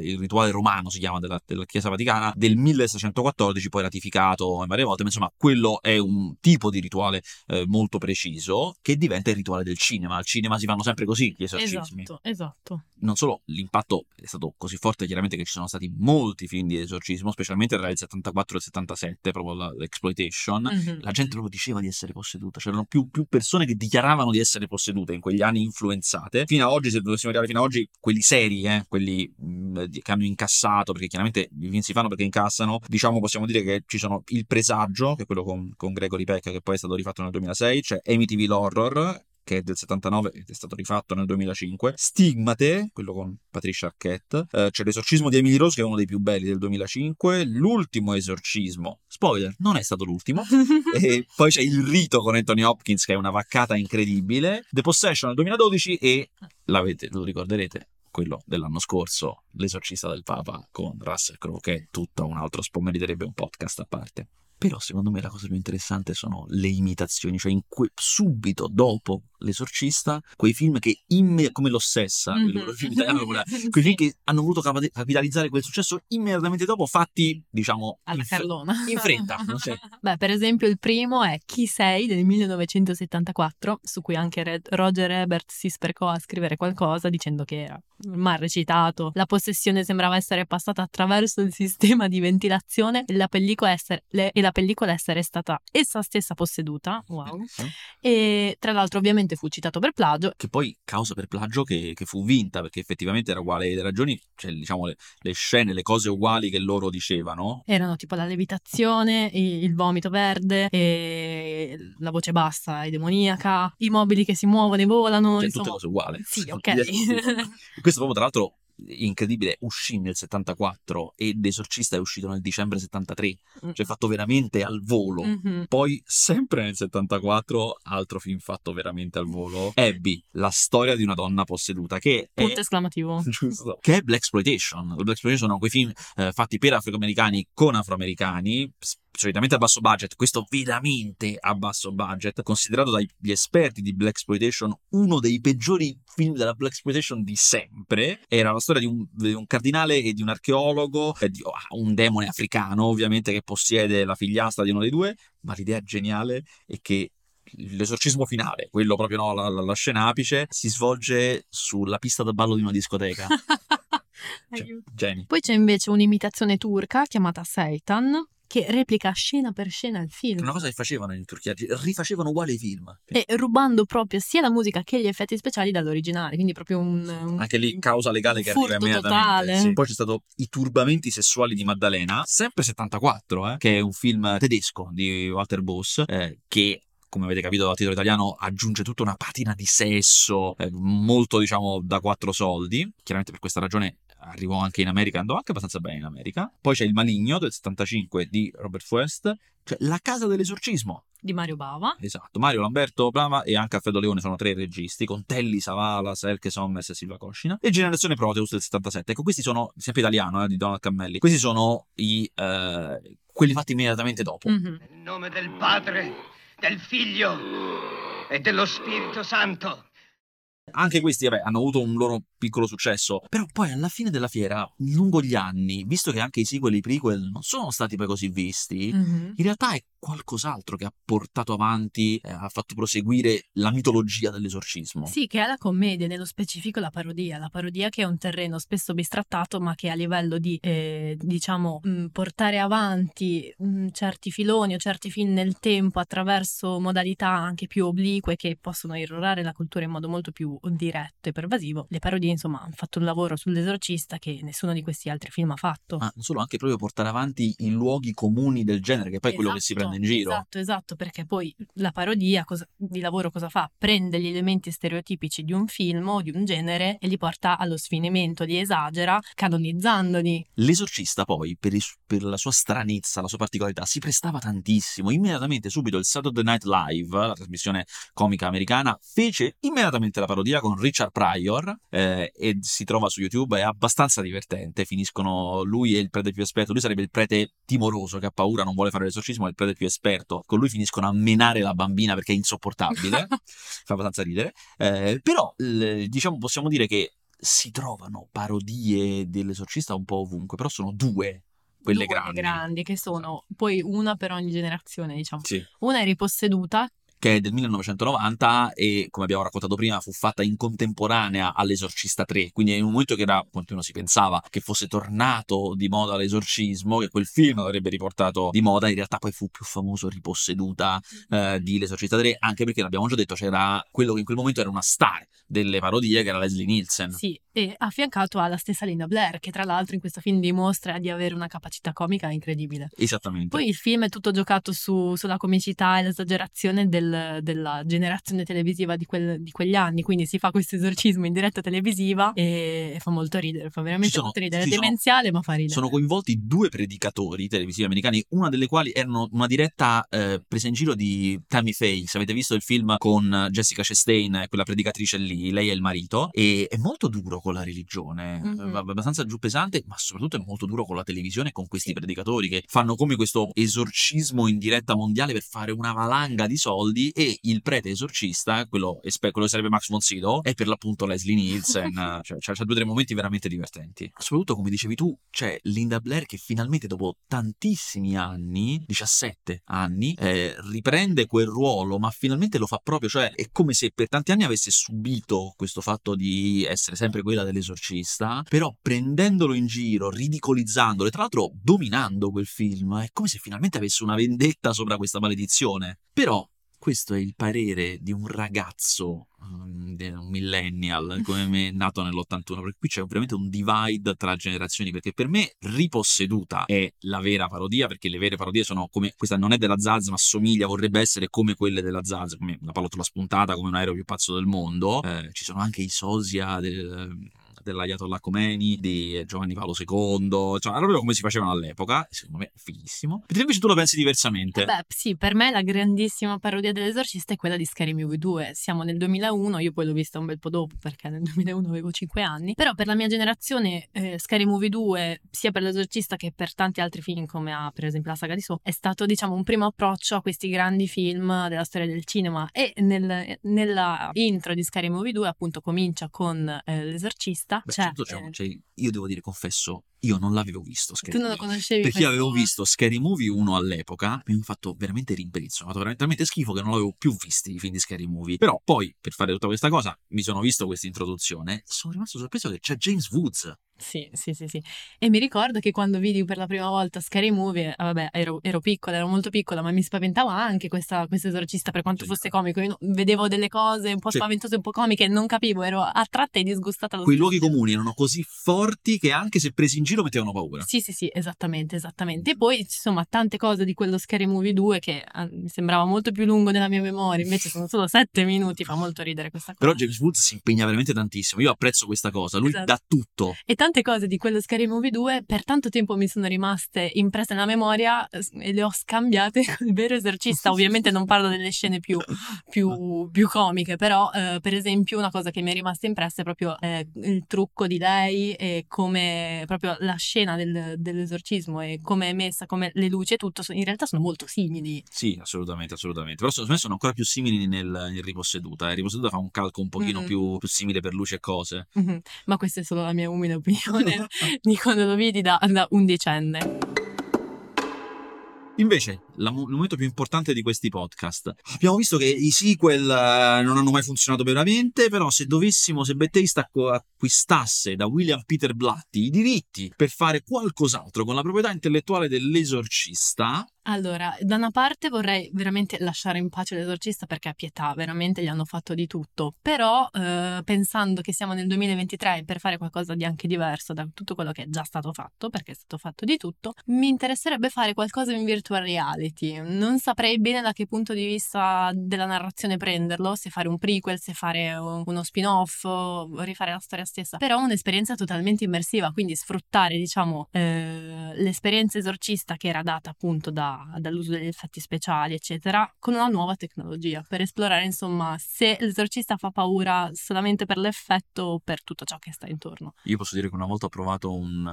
il rituale romano si chiama della, della Chiesa Vaticana del 1614 poi ratificato in varie volte ma insomma quello è un tipo di rituale eh, molto preciso che diventa il rituale del cinema al cinema si fanno sempre così gli esorcismi Esatto, esatto. non solo l'impatto è stato così forte chiaramente che ci sono stati molti film di esorcismo specialmente tra il 74 e il 77 proprio l'exploitation Mhm. la gente proprio diceva di essere posseduta, c'erano più, più persone che dichiaravano di essere possedute in quegli anni influenzate. Fino ad oggi, se dovessimo arrivare fino ad oggi, quelli seri, eh, quelli mh, di- che hanno incassato, perché chiaramente i film si fanno perché incassano, diciamo possiamo dire che ci sono Il Presagio, che è quello con, con Gregory Peck, che poi è stato rifatto nel 2006, c'è Amityville Horror, che è del 79 ed è stato rifatto nel 2005, Stigmate, quello con Patricia Arquette, eh, c'è L'esorcismo di Emily Rose che è uno dei più belli del 2005, L'ultimo esorcismo, spoiler, non è stato l'ultimo, e poi c'è Il rito con Anthony Hopkins che è una vaccata incredibile, The Possession nel 2012 e l'avete, lo ricorderete, quello dell'anno scorso, L'esorcista del Papa con Russell Crowe, che è tutto un altro meriterebbe un podcast a parte. Però secondo me la cosa più interessante sono le imitazioni, cioè que- subito dopo l'esorcista, quei film che imme- come l'ossessa, Mhm. il film italiano, quei film che hanno voluto capa- capitalizzare quel successo immediatamente dopo, fatti, diciamo, alla in, fre- in fretta. so. Beh, per esempio il primo è Chi sei del 1974, su cui anche Red- Roger Ebert si sprecò a scrivere qualcosa dicendo che era mal recitato, la possessione sembrava essere passata attraverso il sistema di ventilazione e la pellicola essere, le- e la pellicola essere stata essa stessa posseduta. Wow. E tra l'altro ovviamente fu citato per plagio Che poi causa per plagio che, che fu vinta, perché effettivamente era uguale. Le ragioni, cioè diciamo le, le scene, le cose uguali che loro dicevano, Erano tipo la levitazione, il vomito verde, la voce bassa e demoniaca, i mobili che si muovono e volano. cioè insomma. tutte cose uguali. Sì, ok. Questo proprio tra l'altro incredibile, uscì nel 74 e L'esorcista è uscito nel dicembre 73, Mm. cioè fatto veramente al volo. Mhm. Poi, sempre nel 74, altro film fatto veramente al volo, Abby, la storia di una donna posseduta, che è... Punto esclamativo. Giusto. Che è Black Exploitation. Black Exploitation sono quei film eh, fatti per afroamericani con afroamericani, solitamente a basso budget, questo veramente a basso budget, considerato dagli esperti di Black Exploitation uno dei peggiori film della Black Exploitation di sempre. Era la storia di un, di un cardinale e di un archeologo, eh, di- ah, un demone africano ovviamente che possiede la figliastra di uno dei due, ma l'idea geniale è che l'esorcismo finale, quello proprio no, la, la- la scena apice, si svolge sulla pista da ballo di una discoteca. Cioè. Poi c'è invece un'imitazione turca chiamata Seitan che replica scena per scena il film. Una cosa che facevano in Turchia, rifacevano uguale i film. E rubando proprio sia la musica che gli effetti speciali dall'originale, quindi proprio un... un- Anche lì causa legale che arriva immediatamente. Sì. Poi c'è stato I turbamenti sessuali di Maddalena, sempre 74, eh, che è un film tedesco di Walter Boss, eh, che come avete capito dal titolo italiano, aggiunge tutta una patina di sesso, eh, molto diciamo da quattro soldi. Chiaramente per questa ragione arrivò anche in America, andò anche abbastanza bene in America. Poi c'è Il Maligno del 75 di Robert Fuest, cioè La casa dell'esorcismo di Mario Bava. Esatto, Mario Lamberto Brava e anche Alfredo Leone sono tre registi, con Telly Savalas, Elke Sommes e Silva Coscina. E Generazione Proteus del 77. Ecco, questi sono, sempre italiano, eh, di Donald Cammelli. Questi sono i, eh, quelli fatti immediatamente dopo. Mhm. Nel nome del Padre, del Figlio e dello Spirito Santo. Anche questi, vabbè, hanno avuto un loro piccolo successo. Però poi alla fine della fiera, lungo gli anni, visto che anche i sequel e i prequel non sono stati poi così visti, Mhm. in realtà è qualcos'altro che ha portato avanti, eh, ha fatto proseguire la mitologia dell'esorcismo. Sì, che è la commedia, nello specifico la parodia. La parodia che è un terreno spesso bistrattato, ma che a livello di, eh, diciamo, mh, portare avanti mh, certi filoni o certi film nel tempo attraverso modalità anche più oblique che possono irrorare la cultura in modo molto più diretto e pervasivo. Le parodie, insomma, hanno fatto un lavoro sull'esorcista che nessuno di questi altri film ha fatto. ma non solo anche proprio portare avanti i luoghi comuni del genere, che poi è quello che si Esatto, prende in giro. Esatto, esatto, perché poi la parodia cosa- di lavoro cosa fa? Prende gli elementi stereotipici di un film o di un genere e li porta allo sfinimento, li esagera, canonizzandoli. L'esorcista poi, per, i su- per la sua stranezza, la sua particolarità, si prestava tantissimo. Immediatamente, subito, il Saturday Night Live, la trasmissione comica americana, fece immediatamente la parodia con Richard Pryor eh, e si trova su YouTube, è abbastanza divertente. Finiscono lui e il prete più esperto. Lui sarebbe il prete timoroso che ha paura, non vuole fare l'esorcismo, è il prete più esperto. Con lui finiscono a menare la bambina perché è insopportabile. Fa abbastanza ridere. Eh, però, l- diciamo, possiamo dire che si trovano parodie dell'esorcista un po' ovunque, però sono due quelle Due grandi. che sono poi una per ogni generazione, diciamo. Sì. Una è riposseduta, Che è del 1990 e, come abbiamo raccontato prima, fu fatta in contemporanea all'Esorcista 3. Quindi in un momento che era, quanto uno si pensava, che fosse tornato di moda l'esorcismo, che quel film l'avrebbe riportato di moda, in realtà poi fu più famoso Riposseduta eh, di L'Esorcista 3, anche perché l'abbiamo già detto, c'era quello che in quel momento era una star delle parodie, che era Leslie Nielsen. sì, e affiancato alla stessa Linda Blair, che tra l'altro in questo film dimostra di avere una capacità comica incredibile. Esattamente. Poi il film è tutto giocato su- sulla comicità e l'esagerazione del- della generazione televisiva di, quel- di quegli anni, quindi si fa questo esorcismo in diretta televisiva e fa molto ridere, fa veramente sono- molto ridere, è sì, sono- demenziale ma fa ridere. Sono coinvolti due predicatori televisivi americani, una delle quali erano una diretta eh, presa in giro di Tammy Faye. Se avete visto il film con Jessica Chastain, quella predicatrice lì, lei è il marito, e è molto duro con la religione, Mhm. eh, abbastanza giù pesante, ma soprattutto è molto duro con la televisione e con questi predicatori che fanno come questo esorcismo in diretta mondiale per fare una valanga di soldi e il prete esorcista, quello, espe- quello sarebbe Max von Sydow, è per l'appunto Leslie Nielsen, cioè c'ha c'ha due o tre momenti veramente divertenti. Soprattutto, come dicevi tu, c'è Linda Blair che finalmente dopo tantissimi anni, 17 anni, eh, riprende quel ruolo, ma finalmente lo fa proprio, cioè è come se per tanti anni avesse subito questo fatto di essere sempre quella dell'esorcista, però prendendolo in giro, ridicolizzandolo e tra l'altro dominando quel film, è come se finalmente avesse una vendetta sopra questa maledizione. Però questo è il parere di un ragazzo, um, di un millennial come me, nato nell'81, perché qui c'è veramente un divide tra generazioni, perché per me Riposseduta è la vera parodia, perché le vere parodie sono come, questa non è della Zaz, ma somiglia, vorrebbe essere come quelle della Zaz, come una pallottola spuntata, come un aereo più pazzo del mondo, Eh, ci sono anche i sosia del dell'Ayatollah Khomeini, di Giovanni Paolo II, cioè proprio come si facevano all'epoca, secondo me è fighissimo. Perché invece tu lo pensi diversamente. Eh beh, sì, per me la grandissima parodia dell'esorcista è quella di Scary Movie 2. Siamo nel 2001, io poi l'ho vista un bel po' dopo perché nel 2001 avevo 5 anni, però per la mia generazione eh, Scary Movie 2, sia per l'esorcista che per tanti altri film come ha per esempio la saga di So, è stato diciamo un primo approccio a questi grandi film della storia del cinema e nel, nella intro di Scary Movie 2 appunto comincia con eh, l'esorcista. Beh, cioè, certo, cioè, eh, cioè, io devo dire, confesso, io non l'avevo visto Scary tu non Movie. conoscevi Perché io avevo visto Scary Movie 1 all'epoca, mi ha fatto veramente ribrezzo, mi ha fatto veramente schifo che non l'avevo più visti i film di Scary Movie. Però poi, per fare tutta questa cosa, mi sono visto questa introduzione, sono rimasto sorpreso che c'è James Woods. Sì, sì, sì, sì. E mi ricordo che quando vidi per la prima volta Scary Movie, eh, vabbè, ero, ero piccola, ero molto piccola, ma mi spaventava anche questa, questo esorcista per quanto Sì. fosse comico. Io vedevo delle cose un po' Sì. spaventose, un po' comiche, non capivo, ero attratta e disgustata Quei luoghi comuni erano così forti che anche se presi in giro mettevano paura. Sì, sì, sì, esattamente, esattamente. E poi, insomma, tante cose di quello Scary Movie 2 che ah, mi sembrava molto più lungo nella mia memoria, invece sono solo sette minuti, fa molto ridere questa cosa. Però James Woods si impegna veramente tantissimo. Io apprezzo questa cosa. Lui Esatto. dà tutto. E tante cose di quello Scary Movie 2 per tanto tempo mi sono rimaste impresse nella memoria e le ho scambiate con il vero esorcista. Ovviamente non parlo delle scene più, più, più comiche, però eh, per esempio una cosa che mi è rimasta impressa è proprio eh, il trucco di lei e come proprio la scena del- dell'esorcismo e come è messa, come le luci e tutto, in realtà sono molto simili. Sì, assolutamente, assolutamente. Però secondo me sono ancora più simili nel, nel Riposseduta. Il Riposseduta fa un calco un pochino Mm. più, più simile per luci e cose. Mhm. Ma questa è solo la mia umile opinione di quando lo vidi da, da undicenne. Invece, la il momento più importante di questi podcast. Abbiamo visto che i sequel eh, non hanno mai funzionato veramente, però se dovessimo, se Bethesda acqu- acquistasse da William Peter Blatty i diritti per fare qualcos'altro con la proprietà intellettuale dell'esorcista, Allora, da una parte vorrei veramente lasciare in pace l'esorcista perché a pietà, veramente gli hanno fatto di tutto, però eh, pensando che siamo nel 2023 e per fare qualcosa di anche diverso da tutto quello che è già stato fatto, perché è stato fatto di tutto, mi interesserebbe fare qualcosa in virtual reality. Non saprei bene da che punto di vista della narrazione prenderlo, se fare un prequel, se fare un- uno spin-off, rifare la storia stessa, però un'esperienza totalmente immersiva, quindi sfruttare, diciamo, eh, l'esperienza esorcista che era data appunto da- dall'uso degli effetti speciali, eccetera, con una nuova tecnologia, per esplorare, insomma, se l'esorcista fa paura solamente per l'effetto o per tutto ciò che sta intorno. io posso dire che una volta ho provato un,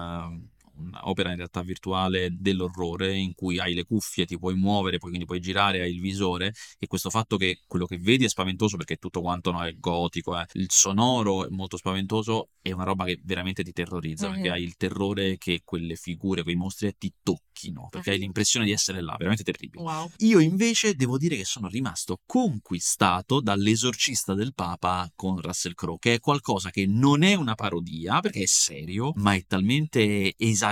un'opera in realtà virtuale dell'orrore in cui hai le cuffie, ti puoi muovere, poi quindi puoi girare, hai il visore e questo fatto che quello che vedi è spaventoso perché tutto quanto no, è gotico, eh. il sonoro è molto spaventoso, è una roba che veramente ti terrorizza perché Mhm. hai il terrore che quelle figure, quei mostri ti tocchino, perché hai Mhm. l'impressione di essere là, veramente terribile. Wow. Io invece devo dire che sono rimasto conquistato dall'esorcista del Papa con Russell Crowe, che è qualcosa che non è una parodia, perché è serio, ma è talmente esagerato,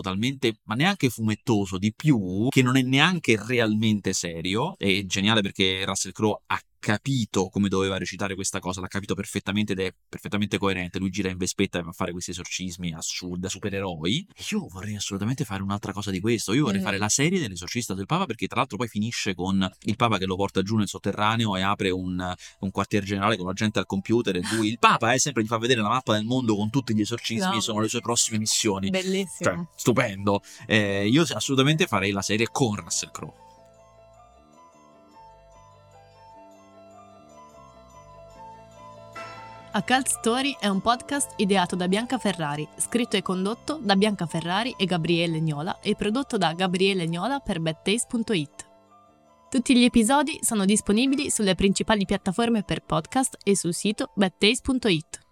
talmente, ma neanche fumettoso di più, che non è neanche realmente serio. È geniale perché Russell Crowe ha capito come doveva recitare questa cosa, l'ha capito perfettamente ed è perfettamente coerente. Lui gira in vespetta e va a fare questi esorcismi assurdi da supereroi. Io vorrei assolutamente fare un'altra cosa di questo. Io vorrei Mhm. fare la serie dell'esorcista del Papa perché tra l'altro poi finisce con il Papa che lo porta giù nel sotterraneo e apre un, un quartier generale con la gente al computer e lui, il Papa, eh, sempre gli fa vedere la mappa del mondo con tutti gli esorcismi, No. sono le sue prossime missioni. Bellissimo. Cioè, stupendo. Eh, io assolutamente farei la serie con Russell Crowe. A Cult Story è un podcast ideato da Bianca Ferrari, scritto e condotto da Bianca Ferrari e Gabriele Gnola e prodotto da Gabriele Gnola per bedtaste.it. Tutti gli episodi sono disponibili sulle principali piattaforme per podcast e sul sito bedtaste.it.